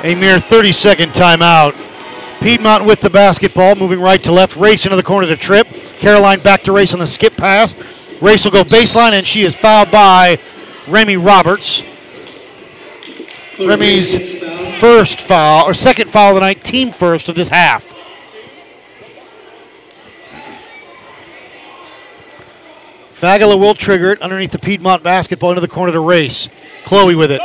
A mere 30 second timeout. Piedmont with the basketball, moving right to left. Race into the corner to Tripp. Caroline back to race on the skip pass. Race will go baseline, and she is fouled by Remy Roberts. Remy's first foul, or second foul of the night, team first of this half. Fagala will trigger it underneath the Piedmont basketball into the corner to race. Chloe with it.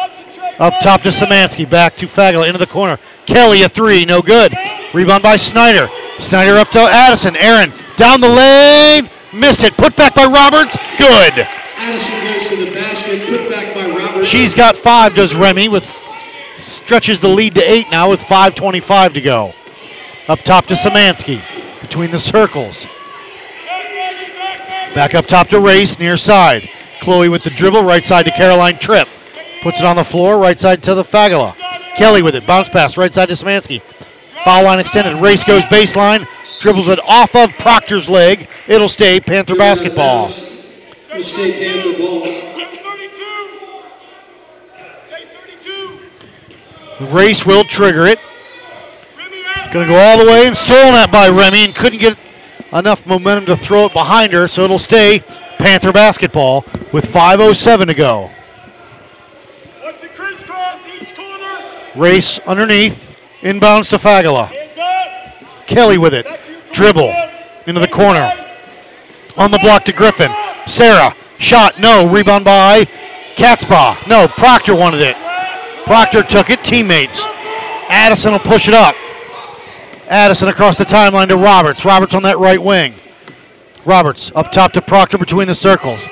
Up top to Samansky. Back to Fagala into the corner. Kelly a three, no good. Rebound by Snyder. Snyder up to Addison. Aaron down the lane. Missed it. Put back by Roberts. Good. Addison goes to the basket, put back by Roberts. She's got five, does Remy, with stretches the lead to eight now with 5.25 to go. Up top to Samansky between the circles. Back up top to Race, near side. Chloe with the dribble, right side to Caroline Tripp. Puts it on the floor, right side to the Fagala. Kelly with it. Bounce pass, right side to Samansky. Foul line extended. Race goes baseline. Dribbles it off of Proctor's leg. It'll stay Panther basketball. It'll stay Panther ball. Race will trigger it. Going to go all the way and stolen that by Remy and couldn't get enough momentum to throw it behind her, so it'll stay Panther basketball with 5.07 to go. Race underneath. Inbounds to Fagala. Kelly with it. Dribble into the corner. On the block to Griffin. Sarah. Shot. No. Rebound by Katzbach. No. Proctor wanted it. Proctor took it. Teammates. Addison will push it up. Addison across the timeline to Roberts. Roberts on that right wing. Roberts up top to Proctor between the circles.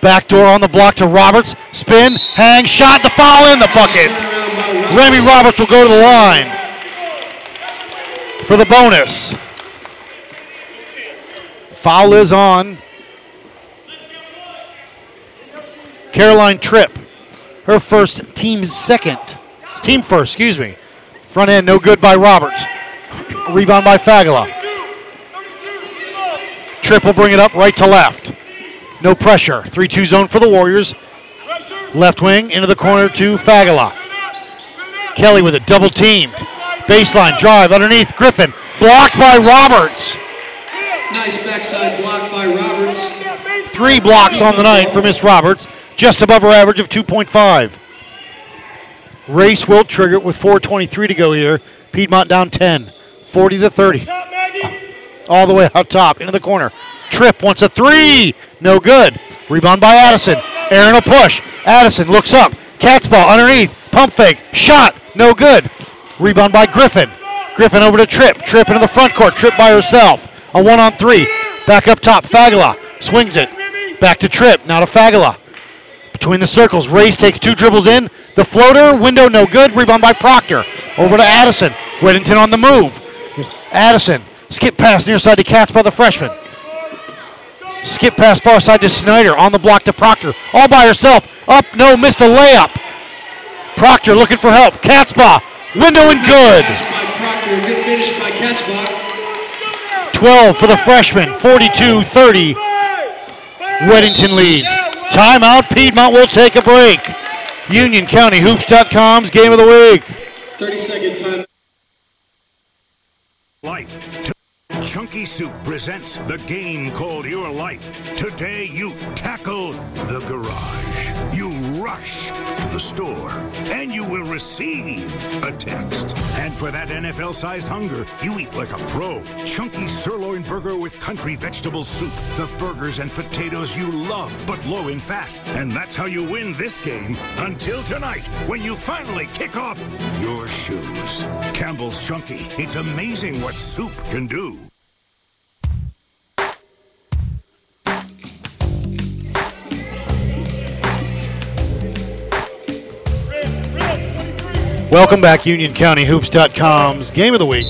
Backdoor on the block to Roberts. Spin, hang, shot, the foul in the bucket. Remy Roberts will go to the line for the bonus. Foul is on. Caroline Tripp. Her first, team second. Team first, excuse me. Front end, no good by Roberts. Rebound by Fagala. Triple bring it up right to left. No pressure. 3 2 zone for the Warriors. Left wing into the corner to Fagala. Kelly with a double teamed. Baseline drive underneath Griffin. Blocked by Roberts. Nice backside block by Roberts. Three blocks on the night for Miss Roberts, just above her average of 2.5. Race will trigger it with 4.23 to go here. Piedmont down 10, 40 to 30. All the way out top into the corner. Tripp wants a three. No good. Rebound by Addison. Aaron will push. Addison looks up. Katzbach underneath. Pump fake. Shot. No good. Rebound by Griffin. Griffin over to Trip. Tripp into the front court. Tripp by herself. A one on three. Back up top. Fagala swings it. Back to Tripp. Now to Fagala. Between the circles. Race takes two dribbles in. The floater. Window no good. Rebound by Proctor. Over to Addison. Weddington on the move. Addison. Skip pass near side to Katzbach the freshman. Skip pass far side to Snyder. On the block to Proctor. All by herself. Up. No. Missed a layup. Proctor looking for help. Katzbach. Window and good. Good finish by Katzbach. 12 for the freshman. 42 30. Weddington leads. Timeout. Piedmont will take a break. UnionCountyHoops.com's game of the week. 30 second time. Life. Chunky Soup presents the game called Your Life. Today you tackle the garage. You rush to the store and you will receive a text. And for that NFL sized hunger, you eat like a pro. Chunky sirloin burger with country vegetable soup. The burgers and potatoes you love, but low in fat. And that's how you win this game until tonight when you finally kick off your shoes. Campbell's Chunky. It's amazing what soup can do. Welcome back, UnionCountyHoops.com's game of the week.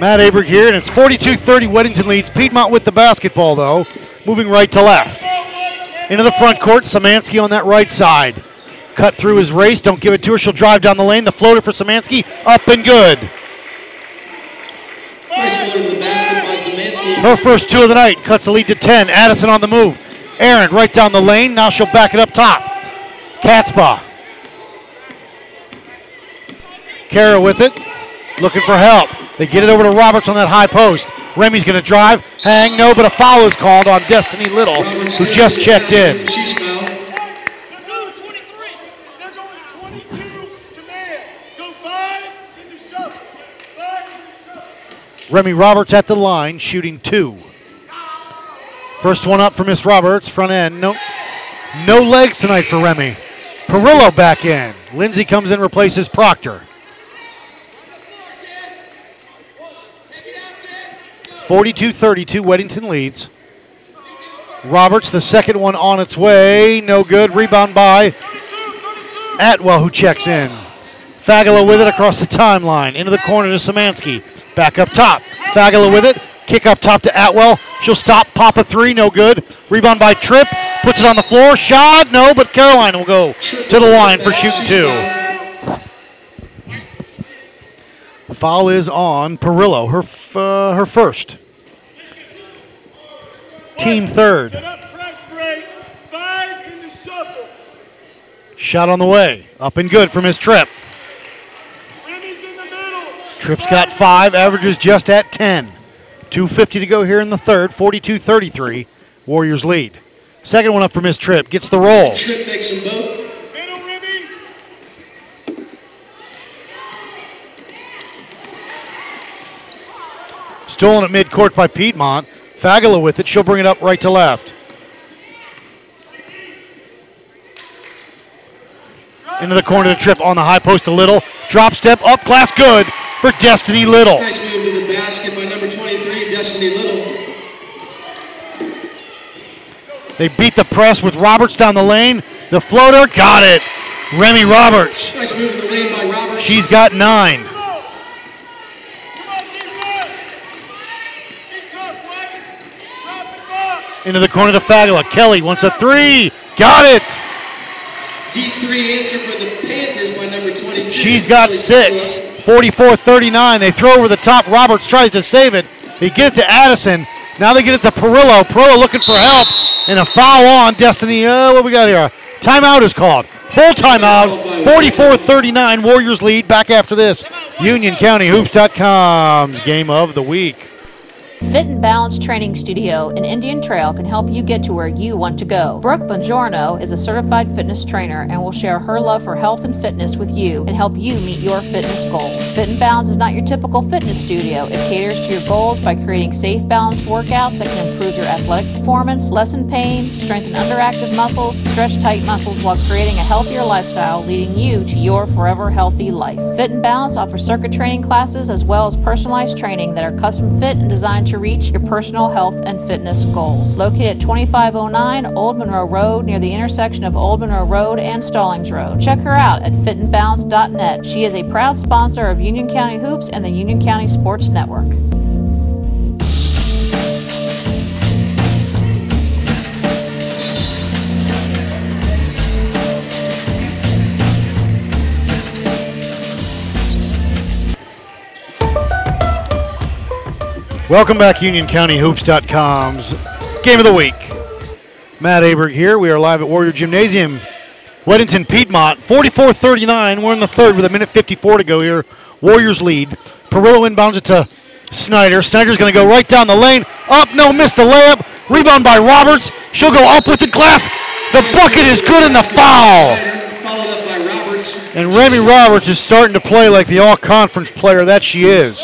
Matt Aberg here, and it's 42-30. Weddington leads. Piedmont with the basketball, though, moving right to left. Into the front court, Samansky on that right side. Cut through his race. Don't give it to her. She'll drive down the lane. The floater for Samansky, up and good. Her first two of the night cuts the lead to 10. Addison on the move. Aaron right down the lane. Now she'll back it up top. Katzbach. Kara with it. Looking for help. They get it over to Roberts on that high post. Remy's going to drive. Hang, no, but a foul is called on Destiny Little, Roberts who just checked in. Remy Roberts at the line, shooting two. First one up for Miss Roberts, front end. No, no legs tonight for Remy. Perillo back in. Lindsay comes in, replaces Proctor. 42-32, Weddington leads. Roberts, the second one on its way. No good. Rebound by Atwell, who checks in. Fagala with it across the timeline. Into the corner to Samansky. Back up top. Fagala with it. Kick up top to Atwell. She'll stop. Pop a three. No good. Rebound by Tripp. puts it on the floor. Shot, no, but Caroline will go to the line for shooting two. Foul is on Perillo, her f- uh, her first. Team third. Shot on the way. Up and good from his Tripp. Tripp's got five, averages just at 10. 2.50 to go here in the third, 42 33. Warriors lead. Second one up from his Tripp, gets the roll. Tripp makes them both. Stolen at midcourt by Piedmont. Fagala with it. She'll bring it up right to left. Into the corner of the Tripp on the high post a little. Drop step up glass good for Destiny Little. Nice move to the basket by number 23, Destiny Little. They beat the press with Roberts down the lane. The floater got it. Remy Roberts. Nice move in the lane by Roberts. She's got nine. Into the corner to Fagala. Kelly wants a three. Got it. Deep three answer for the Panthers by number 22. She's got six. Fagala. 44 39. They throw over the top. Roberts tries to save it. They get it to Addison. Now they get it to Perillo. Perillo looking for help. And a foul on Destiny. Uh, what we got here? Timeout is called. Full timeout. 44 39. Warriors lead. Back after this. UnionCountyHoops.com's game of the week. Fit and Balance Training Studio in Indian Trail can help you get to where you want to go. Brooke Bongiorno is a certified fitness trainer and will share her love for health and fitness with you and help you meet your fitness goals. Fit and Balance is not your typical fitness studio. It caters to your goals by creating safe, balanced workouts that can improve your athletic performance, lessen pain, strengthen underactive muscles, stretch tight muscles while creating a healthier lifestyle, leading you to your forever healthy life. Fit and Balance offers circuit training classes as well as personalized training that are custom fit and designed to reach your personal health and fitness goals. Located at 2509 Old Monroe Road near the intersection of Old Monroe Road and Stallings Road. Check her out at fitandbalance.net. She is a proud sponsor of Union County Hoops and the Union County Sports Network. Welcome back, UnionCountyHoops.com's game of the week. Matt Aberg here. We are live at Warrior Gymnasium, Weddington, Piedmont. 44 39. We're in the third with a minute 54 to go here. Warriors lead. Perillo inbounds it to Snyder. Snyder's going to go right down the lane. Up, no, miss the layup. Rebound by Roberts. She'll go up with the glass. The bucket is good in the foul. Followed up by Roberts. And Remy Roberts is starting to play like the all conference player that she is.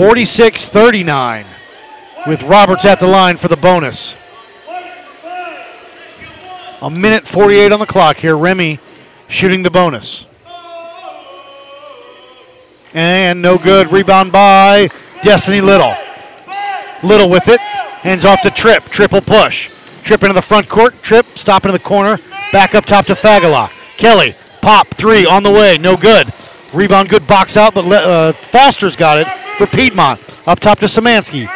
46 39 with Roberts at the line for the bonus. A minute 48 on the clock here. Remy shooting the bonus. And no good. Rebound by Destiny Little. Little with it. Hands off to Tripp. Triple push. Tripp into the front court. Tripp. stopping into the corner. Back up top to Fagala. Kelly. Pop. Three on the way. No good. Rebound good. Box out, but uh, Foster's got it for Piedmont. Up top to Samansky.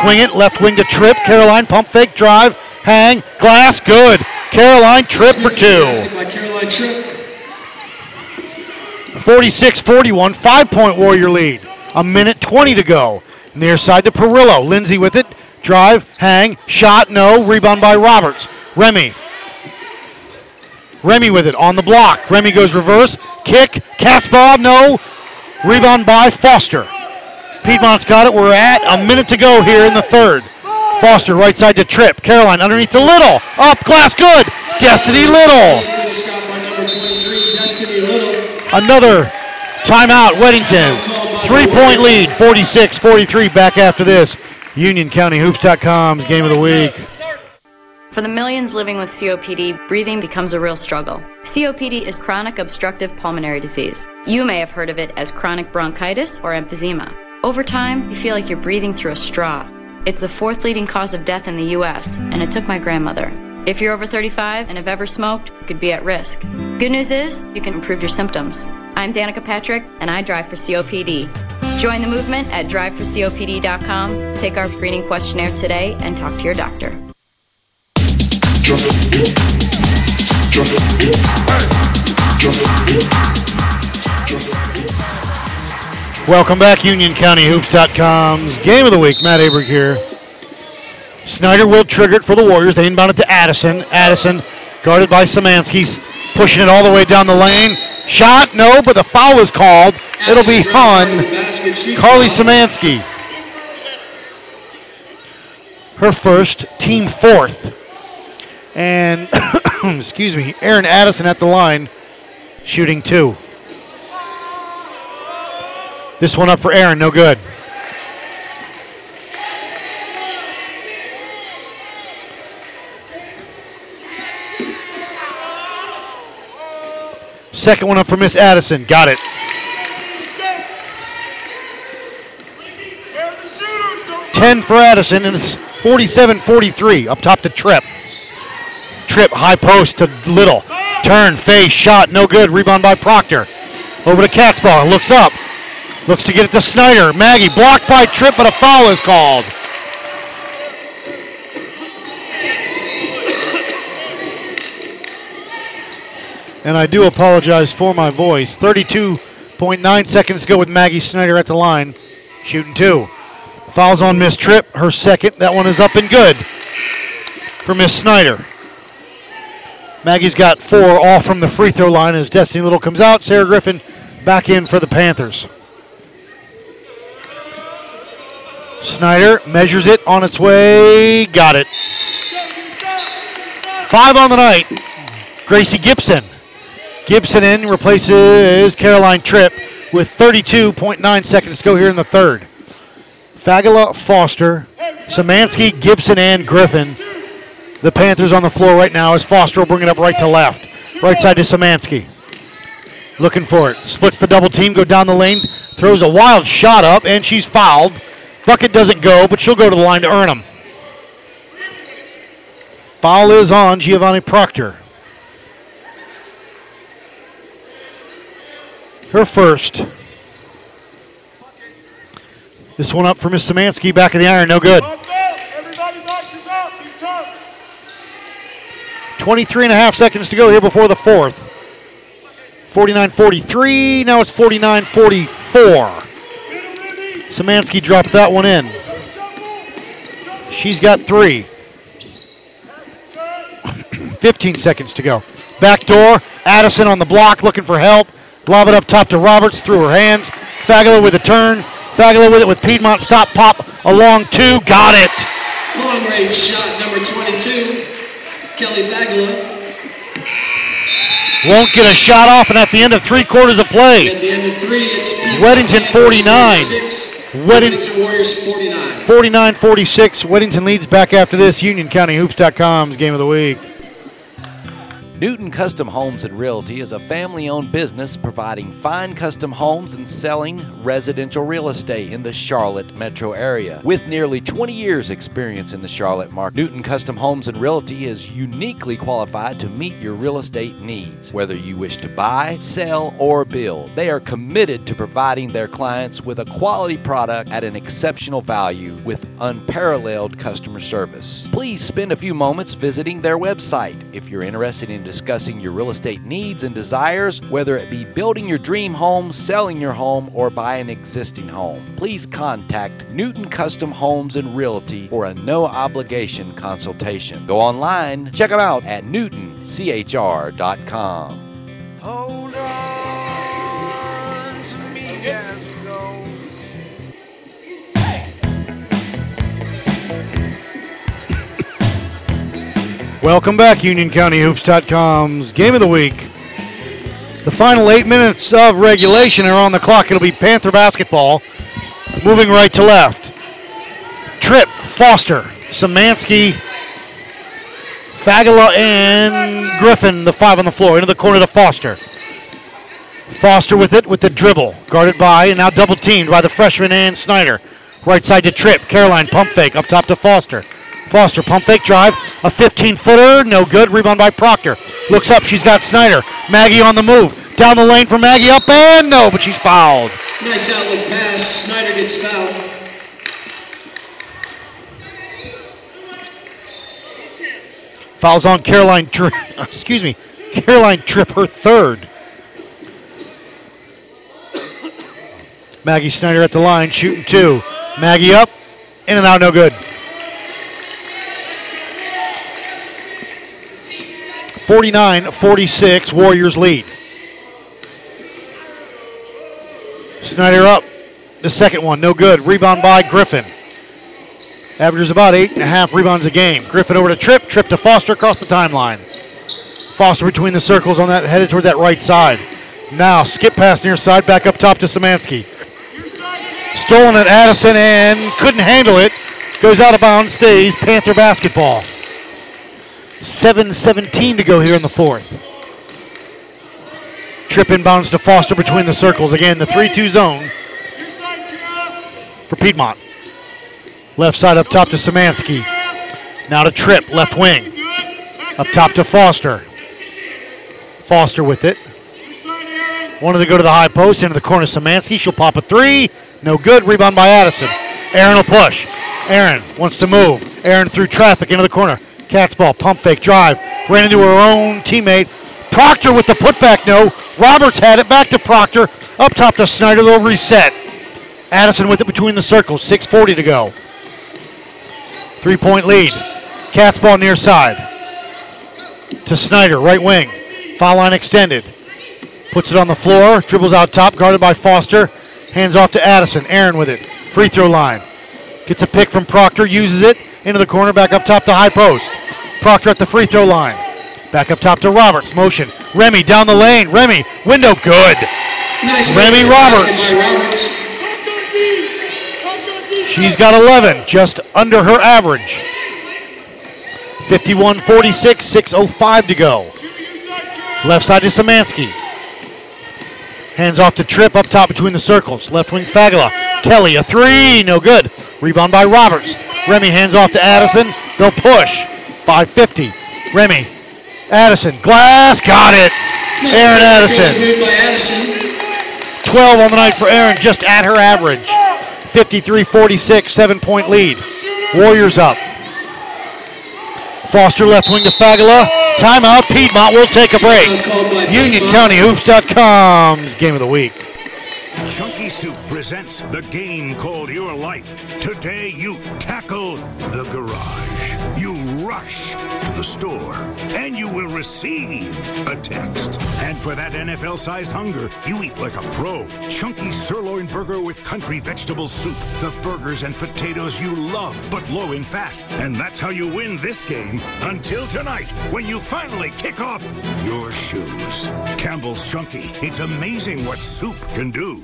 Swing it. Left wing to Tripp. Caroline. Pump fake. Drive. Hang. Glass. Good. Caroline. Tripp for two. Basket by Caroline Tripp. 46 41, five point Warrior lead. A minute 20 to go. Near side to Perillo. Lindsay with it. Drive, hang, shot, no. Rebound by Roberts. Remy. Remy with it on the block. Remy goes reverse. Kick. Katzbach, no. Rebound by Foster. Piedmont's got it. We're at a minute to go here in the third. Foster right side to Tripp. Caroline underneath to Little. Up, glass good. Destiny Little. Finish out by number 23, Destiny Little. Another timeout, Weddington. Three point lead, 46 43. Back after this. UnionCountyHoops.com's game of the week. For the millions living with COPD, breathing becomes a real struggle. COPD is chronic obstructive pulmonary disease. You may have heard of it as chronic bronchitis or emphysema. Over time, you feel like you're breathing through a straw. It's the fourth leading cause of death in the US, and it took my grandmother. If you're over 35 and have ever smoked, you could be at risk. Good news is, you can improve your symptoms. I'm Danica Patrick, and I drive for COPD. Join the movement at driveforcopd.com, take our screening questionnaire today, and talk to your doctor. Welcome back, UnionCountyHoops.com's Game of the Week. Matt Aberg here. Snyder will trigger it for the Warriors. They inbound it to Addison. Addison, guarded by Samansky's, pushing it all the way down the lane. Shot, no, but the foul is called. It'll be Hun. Carly Samansky. Her first, team fourth. And, excuse me, Aaron Addison at the line, shooting two. This one up for Aaron, no good. Second one up for Miss Addison, got it. Ten for Addison, and it's 47-43. Up top to Tripp. Tripp, high post to Little. Turn, face, shot, no good. Rebound by Proctor. Over to Katzbach, looks up. Looks to get it to Snyder. Maggie blocked by Tripp, but a foul is called. And I do apologize for my voice. 32.9 seconds to go with Maggie Snyder at the line, shooting two. Fouls on Miss Tripp, her second. That one is up and good for Miss Snyder. Maggie's got four all from the free throw line as Destiny Little comes out. Sarah Griffin back in for the Panthers. Snyder measures it on its way. Got it. Five on the night. Gracie Gibson. Gibson in replaces Caroline Tripp with 32.9 seconds to go here in the third. Fagala, Foster, Samansky, Gibson, and Griffin. The Panthers on the floor right now as Foster will bring it up right to left. Right side to Samansky. Looking for it. Splits the double team, go down the lane, throws a wild shot up, and she's fouled. Bucket doesn't go, but she'll go to the line to earn them. Foul is on Giovanni Proctor. Her first. This one up for Miss Samansky, back of the iron, no good. 23 and a half seconds to go here before the fourth. 49 43, now it's 49 44. Samansky dropped that one in. She's got three. 15 seconds to go. Back door. Addison on the block looking for help. Lob it up top to Roberts through her hands. Fagala with a turn. Fagala with it with Piedmont. Stop, pop, along two. Got it. Long range shot number 22, Kelly Fagala. Won't get a shot off, and at the end of three quarters of play, At the end of three, it's Piedmont Weddington 49. 46, Wedding- Weddington Warriors 49. 49 46. Weddington leads back after this. UnionCountyHoops.com's game of the week. Newton Custom Homes and Realty is a family owned business providing fine custom homes and selling residential real estate in the Charlotte metro area. With nearly 20 years' experience in the Charlotte market, Newton Custom Homes and Realty is uniquely qualified to meet your real estate needs. Whether you wish to buy, sell, or build, they are committed to providing their clients with a quality product at an exceptional value with unparalleled customer service. Please spend a few moments visiting their website if you're interested in discussing your real estate needs and desires, whether it be building your dream home, selling your home, or buying an existing home. Please contact Newton Custom Homes and Realty for a no obligation consultation. Go online, check them out at newtonchr.com. Hold on to me as Welcome back, UnionCountyHoops.com's game of the week. The final eight minutes of regulation are on the clock. It'll be Panther basketball, moving right to left. Tripp, Foster, Samansky, Fagala, and Griffin, the five on the floor, into the corner to Foster. Foster with it with the dribble, guarded by and now double teamed by the freshman and Snyder. Right side to Tripp. Caroline pump fake up top to Foster. Foster pump fake drive, a 15 footer, no good. Rebound by Proctor. Looks up, she's got Snyder. Maggie on the move. Down the lane for Maggie, up and no, but she's fouled. Nice outlet pass. Snyder gets fouled. Fouls on Caroline. Tri- excuse me, Caroline Tripp, her third. Maggie Snyder at the line, shooting two. Maggie up, in and out, no good. 49 46, Warriors lead. Snyder up. The second one, no good. Rebound by Griffin. Averages about eight and a half rebounds a game. Griffin over to Tripp. Tripp to Foster across the timeline. Foster between the circles on that, headed toward that right side. Now skip pass near side, back up top to Samansky. Stolen at Addison and couldn't handle it. Goes out of bounds, stays Panther basketball. 7.17 to go here in the fourth. Tripp inbounds to Foster between the circles. Again, the 3 2 zone for Piedmont. Left side up top to Samansky. Now to Tripp, left wing. Up top to Foster. Foster with it. Wanted to go to the high post, into the corner. Samansky, she'll pop a three. No good. Rebound by Addison. Aaron will push. Aaron wants to move. Aaron through traffic into the corner. Katzbach, pump fake, drive. Ran into her own teammate. Proctor with the putback, no. Roberts had it back to Proctor. Up top to Snyder, they'll reset. Addison with it between the circles. 6.40 to go. Three point lead. Katzbach near side. To Snyder, right wing. Foul line extended. Puts it on the floor. Dribbles out top, guarded by Foster. Hands off to Addison. Aaron with it. Free throw line. Gets a pick from Proctor, uses it. Into the corner, back up top to high post. Proctor at the free throw line. Back up top to Roberts. Motion. Remy down the lane. Remy. Window good. Nice Remy Roberts. Roberts. She's got 11, just under her average. 51 46, 6.05 to go. Left side to Samansky. Hands off to Tripp up top between the circles. Left wing Fagala. Kelly, a three, no good. Rebound by Roberts. Remy hands off to Addison. They'll push. 550. Remy. Addison. Glass. Got it. Aaron Addison. Addison. 12 on the night for Aaron, just at her average. 53 46, seven point lead. Warriors up. Foster left wing to Fagala. Timeout. Piedmont will take a break. UnionCountyHoops.com's game of the week. Chunky Soup presents the game called Your Life. Today you tackle the garage. You rush to the store and you will receive a text. And for that NFL sized hunger, you eat like a pro. Chunky sirloin burger with country vegetable soup. The burgers and potatoes you love, but low in fat. And that's how you win this game until tonight when you finally kick off your shoes. Campbell's Chunky. It's amazing what soup can do.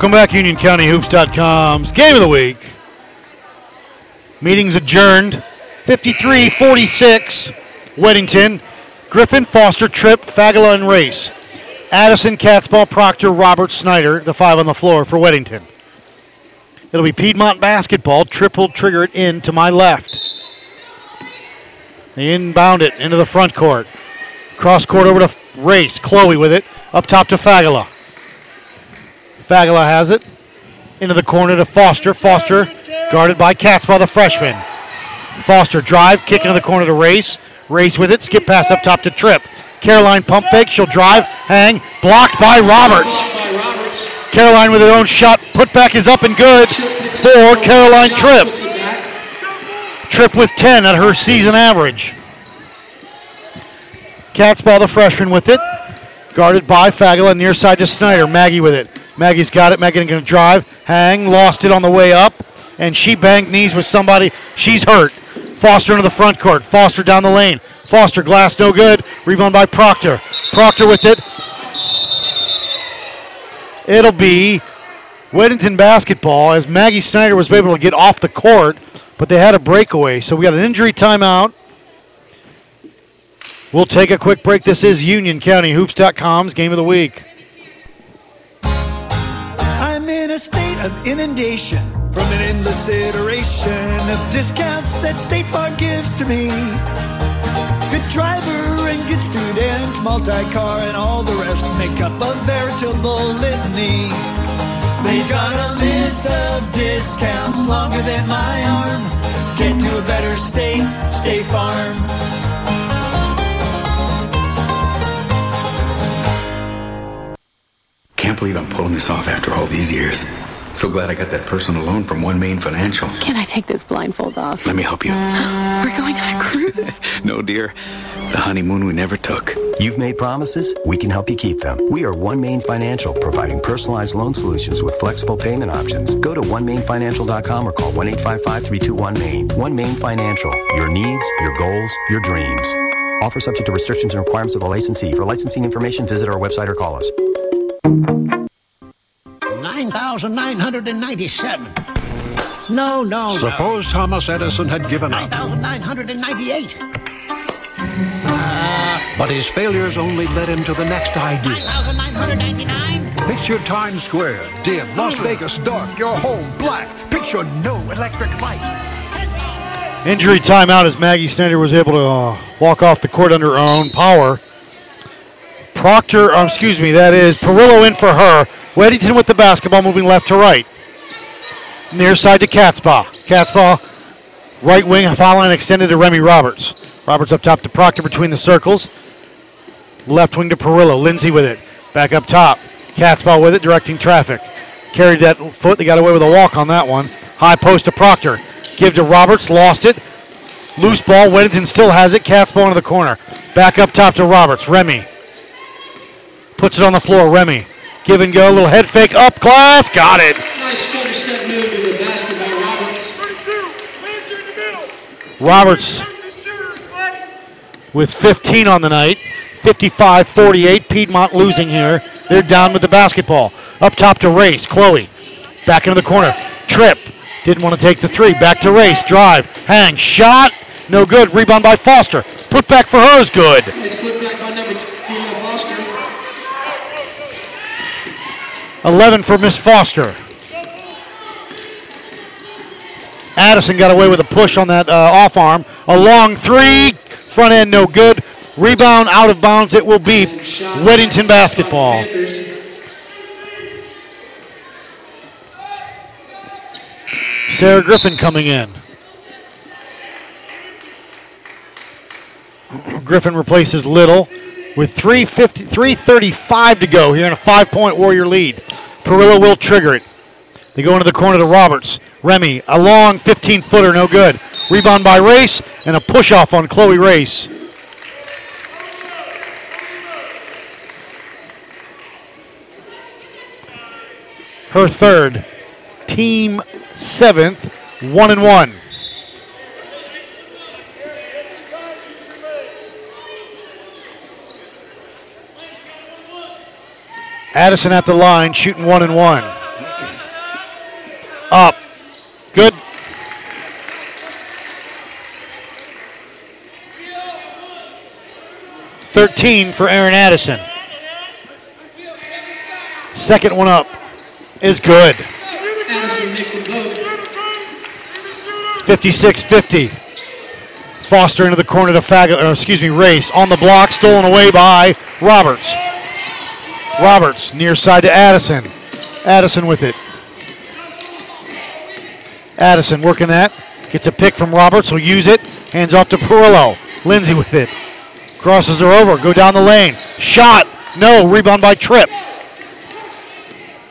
Welcome back, UnionCountyHoops.com's game of the week. Meetings adjourned. 53 46, Weddington. Griffin, Foster, Tripp, Fagala, and Race. Addison, Katzbach, Proctor, Robert, Snyder, the five on the floor for Weddington. It'll be Piedmont basketball. Triple trigger it in to my left. They inbound it into the front court. Cross court over to Race. Chloe with it. Up top to Fagala. Fagala has it. Into the corner to Foster. Foster guarded by Katzbach, the freshman. Foster drive, kick into the corner to Race. Race with it. Skip pass up top to Tripp. Caroline pump fake. She'll drive, hang. Blocked by Roberts. By. Caroline with her own shot. Putback is up and good for Caroline back. Tripp with 10 at her season average. Katzbach, the freshman, with it. Guarded by Fagala, near side to Snyder. Maggie with it. Maggie's got it. Maggie going to drive, hang, lost it on the way up, and she banged knees with somebody. She's hurt. Foster into the front court. Foster down the lane. Foster glass no good. Rebound by Proctor. Proctor with it. It'll be Weddington basketball as Maggie Snyder was able to get off the court, but they had a breakaway. So we got an injury timeout. We'll take a quick break. This is Union County Hoops.com's game of the week. State of inundation from an endless iteration of discounts that State Farm gives to me. Good driver and good student, multi-car and all the rest make up a veritable litany. They've got a list of discounts longer than my arm. Get to a better state, State Farm. I can't believe I'm pulling this off after all these years. So glad I got that personal loan from One Main Financial. Can I take this blindfold off? Let me help you. We're going on a cruise. No, dear. The honeymoon we never took. You've made promises, we can help you keep them. We are One Main Financial, providing personalized loan solutions with flexible payment options. Go to onemainfinancial.com or call 1 855 321 Main. One Main Financial, your needs, your goals, your dreams. Offer subject to restrictions and requirements of the licensee. For licensing information, visit our website or call us. 9,997. No, no, Suppose Thomas Edison had given up. 9,998. But his failures only led him to the next idea. 9,999. Picture Times Square, dim, Las Vegas dark, your home black. Picture no electric light. Injury timeout as Maggie Snyder was able to uh, walk off the court under her own power. Proctor, um, excuse me, that is Perillo in for her. Weddington with the basketball moving left to right. Near side to Katzbach. Katzbach, right wing, foul line extended to Remy Roberts. Roberts up top to Proctor between the circles. Left wing to Perillo. Lindsay with it. Back up top. Katzbach with it, directing traffic. Carried that foot. They got away with a walk on that one. High post to Proctor. Give to Roberts. Lost it. Loose ball. Weddington still has it. Katzbach into the corner. Back up top to Roberts. Remy. Puts it on the floor. Remy. Give and go. Little head fake. Up class. Got it. Nice stutter step move to the basket by Roberts. Roberts with 15 on the night. 55 48. Piedmont losing here. They're down with the basketball. Up top to Race. Chloe. Back into the corner. Tripp. Didn't want to take the three. Back to Race. Drive. Hang. Shot. No good. Rebound by Foster. Put back for her is good. Nice put back by number Deanna Foster. 11 for Miss Foster. Addison got away with a push on that uh, off arm. A long three. Front end no good. Rebound out of bounds. It will be Weddington basketball. Sarah Griffin coming in. Griffin replaces Little with 350, 335 to go here in a five-point Warrior lead. Perillo will trigger it. They go into the corner to Roberts. Remy, a long 15-footer, no good. Rebound by Race and a push-off on Chloe Race. Her third, team seventh, one and one. Addison at the line, shooting one and one. Up. Good. Thirteen for Aaron Addison. Second one up is good. Addison makes it both. 56-50. Foster into the corner to Fag, uh, excuse me, Race on the block, stolen away by Roberts. Roberts near side to Addison. Addison with it. Addison working that. Gets a pick from Roberts. Will use it. Hands off to Perillo. Lindsay with it. Crosses her over. Go down the lane. Shot. No. Rebound by Tripp.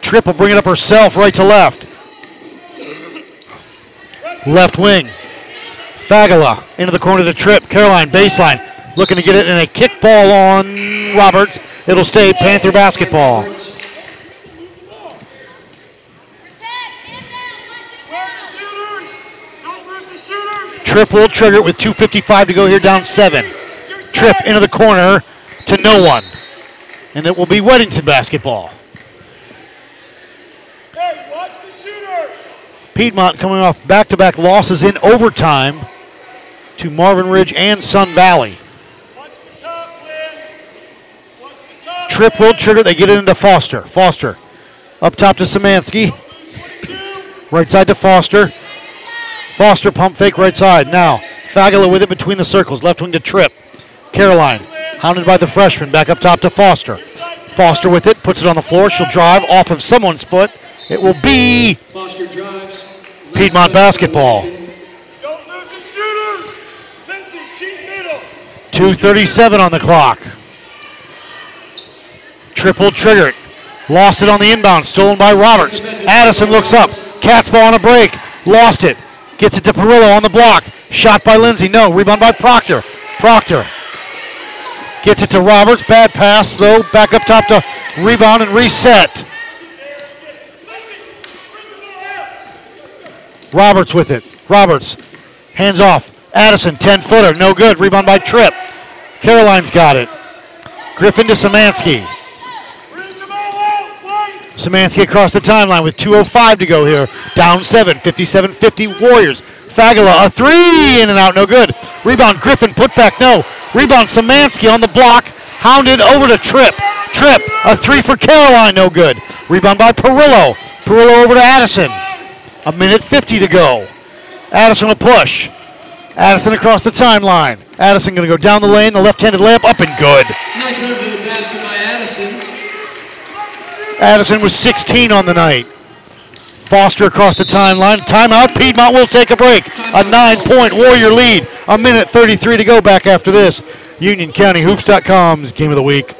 Tripp will bring it up herself right to left. Left wing. Fagala into the corner to Tripp. Caroline baseline. Looking to get it in a kick ball on Roberts. It'll stay Panther basketball. Tripp will trigger it with 2.55 to go here, down seven. Tripp into the corner to no one. And it will be Weddington basketball. Piedmont coming off back to back losses in overtime to Marvin Ridge and Sun Valley. Tripp will trigger. They get it into Foster. Foster up top to Samansky. Right side to Foster. Foster pump fake right side. Now Fagala with it between the circles. Left wing to Tripp. Caroline hounded by the freshman. Back up top to Foster. Foster with it. Puts it on the floor. She'll drive off of someone's foot. It will be Foster drives. Piedmont basketball. 237 on the clock. Triple trigger. Lost it on the inbound. Stolen by Roberts. Addison looks up. Katzbach on a break. Lost it. Gets it to Perillo on the block. Shot by Lindsay. No. Rebound by Proctor. Proctor. Gets it to Roberts. Bad pass though. Back up top to rebound and reset. Roberts with it. Roberts. Hands off. Addison, 10 footer. No good. Rebound by Tripp. Caroline's got it. Griffin to Samansky. Samansky across the timeline with 2.05 to go here. Down 7. 57 50 Warriors. Fagala, a three in and out. No good. Rebound Griffin. Put back. No. Rebound Samansky on the block. Hounded over to Tripp. Tripp, a three for Caroline. No good. Rebound by Perillo. Perillo over to Addison. A minute 50 to go. Addison a push. Addison across the timeline. Addison going to go down the lane. The left-handed layup up and good. Nice move to the basket by Addison. Addison was 16 on the night. Foster across the timeline. Timeout. Piedmont will take a break. A nine-point Warrior lead. A minute 33 to go. Back after this. UnionCountyHoops.com's game of the week.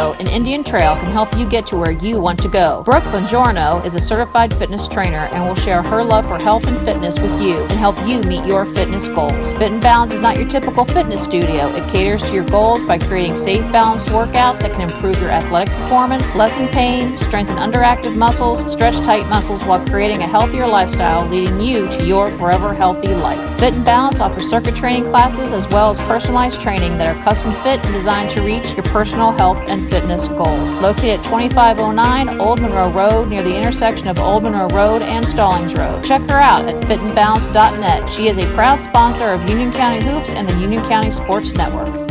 An Indian Trail can help you get to where you want to go. Brooke Bongiorno is a certified fitness trainer and will share her love for health and fitness with you and help you meet your fitness goals. Fit and Balance is not your typical fitness studio. It caters to your goals by creating safe, balanced workouts that can improve your athletic performance, lessen pain, strengthen underactive muscles, stretch tight muscles while creating a healthier lifestyle, leading you to your forever healthy life. Fit and Balance offers circuit training classes as well as personalized training that are custom fit and designed to reach your personal health and fitness goals. Located at 2509 Old Monroe Road near the intersection of Old Monroe Road and Stallings Road. Check her out at fitandbalance.net. She is a proud sponsor of Union County Hoops and the Union County Sports Network.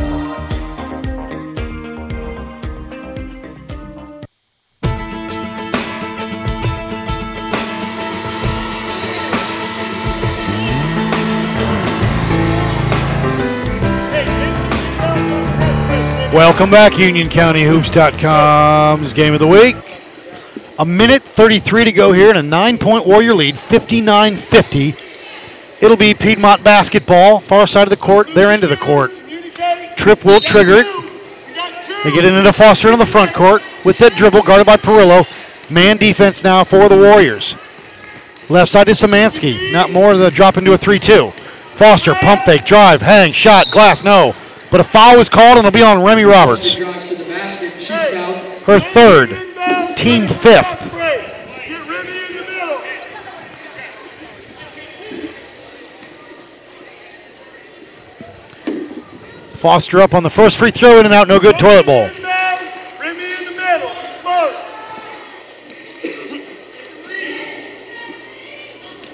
Welcome back, UnionCountyHoops.com's game of the week. A minute 33 to go here and a nine-point Warrior lead, 59-50. It'll be Piedmont basketball, far side of the court, their end of the court. Tripp will trigger it. They get it into Foster on the front court with that dribble guarded by Perillo. Man defense now for the Warriors. Left side is Samansky. Not more than drop into a 3-2. Foster, pump fake, drive, hang, shot, glass, no. But a foul was called and it'll be on Remy Roberts. Foster drives to the basket. She's fouled. Her third, team fifth. Foster up on the first free throw, in and out, no good, toilet bowl.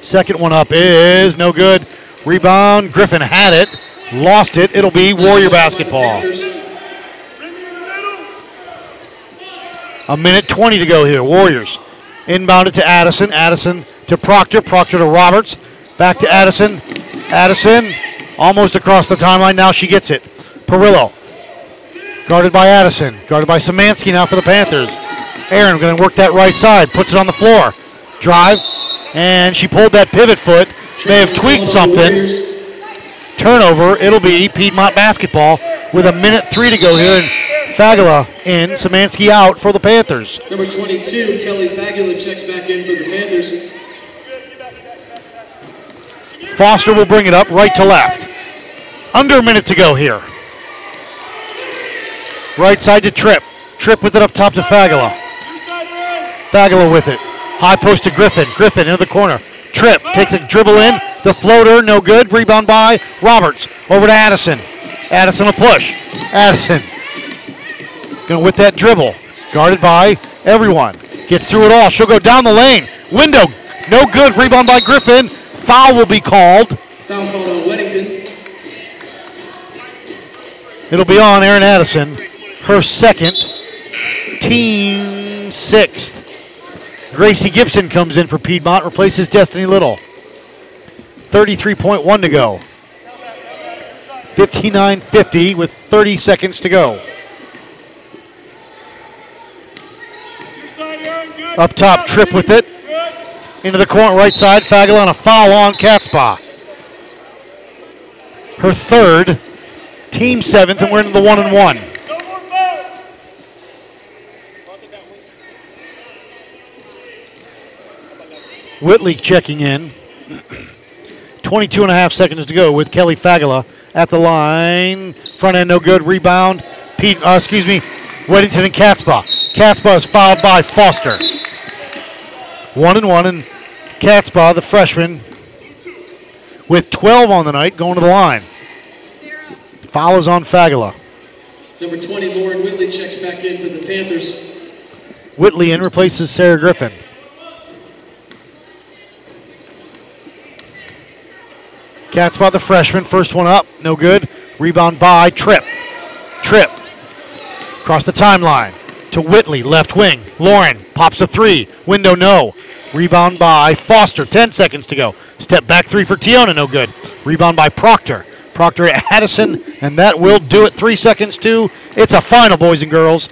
Second one up is no good. Rebound, Griffin had it, lost it. It'll be Warrior basketball. A minute 20 to go here. Warriors inbounded to Addison. Addison to Proctor. Proctor to Roberts. Back to Addison. Addison almost across the timeline. Now she gets it. Perillo guarded by Addison. Guarded by Samansky now for the Panthers. Aaron going to work that right side. Puts it on the floor. Drive. And she pulled that pivot foot. May have tweaked something. Turnover. It'll be Piedmont basketball with a minute three to go here. And Fagala in, Samansky out for the Panthers. Number 22, Kelly Fagula checks back in for the Panthers. Foster will bring it up right to left. Under a minute to go here. Right side to Tripp. Tripp with it up top to Fagula. Fagula with it. High post to Griffin. Griffin into the corner. Tripp takes a dribble in. The floater, no good. Rebound by Roberts. Over to Addison. Addison a push. Addison going with that dribble. Guarded by everyone. Gets through it all. She'll go down the lane. Window, no good. Rebound by Griffin. Foul will be called. Foul called on Weddington. It'll be on Aaron Addison. her second, team sixth. Gracie Gibson comes in for Piedmont, replaces Destiny Little. 33.1 to go. 59.50 with 30 seconds to go. Up top, Tripp with it. Into the corner, right side. Fagel on a foul on Katzbach. Her third, team seventh, and we're into the one and one. Whitley checking in. 22 and a half seconds to go with Kelly Fagala at the line. Front end no good. Rebound. Pete, uh, excuse me, Weddington and Katzbach. Katzbach is fouled by Foster. One and one, and Katzbach, the freshman, with 12 on the night, going to the line. Foul is on Fagala. Number 20, Lauren Whitley checks back in for the Panthers. Whitley in replaces Sarah Griffin. Katzbach, the freshman, first one up, no good. Rebound by Tripp. Tripp across the timeline to Whitley, left wing. Lauren pops a three, window no. Rebound by Foster, 10 seconds to go. Step back three for Tiona, no good. Rebound by Proctor. Proctor at Addison, and that will do it. Three seconds to. It's a final, boys and girls.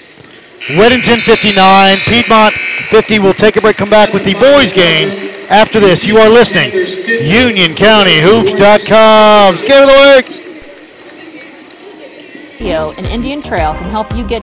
Weddington 59, Piedmont 50. We'll take a break, come back with the boys game. After this, you are listening. UnionCountyHoops.com. Give it away. And Indian Trail can help you get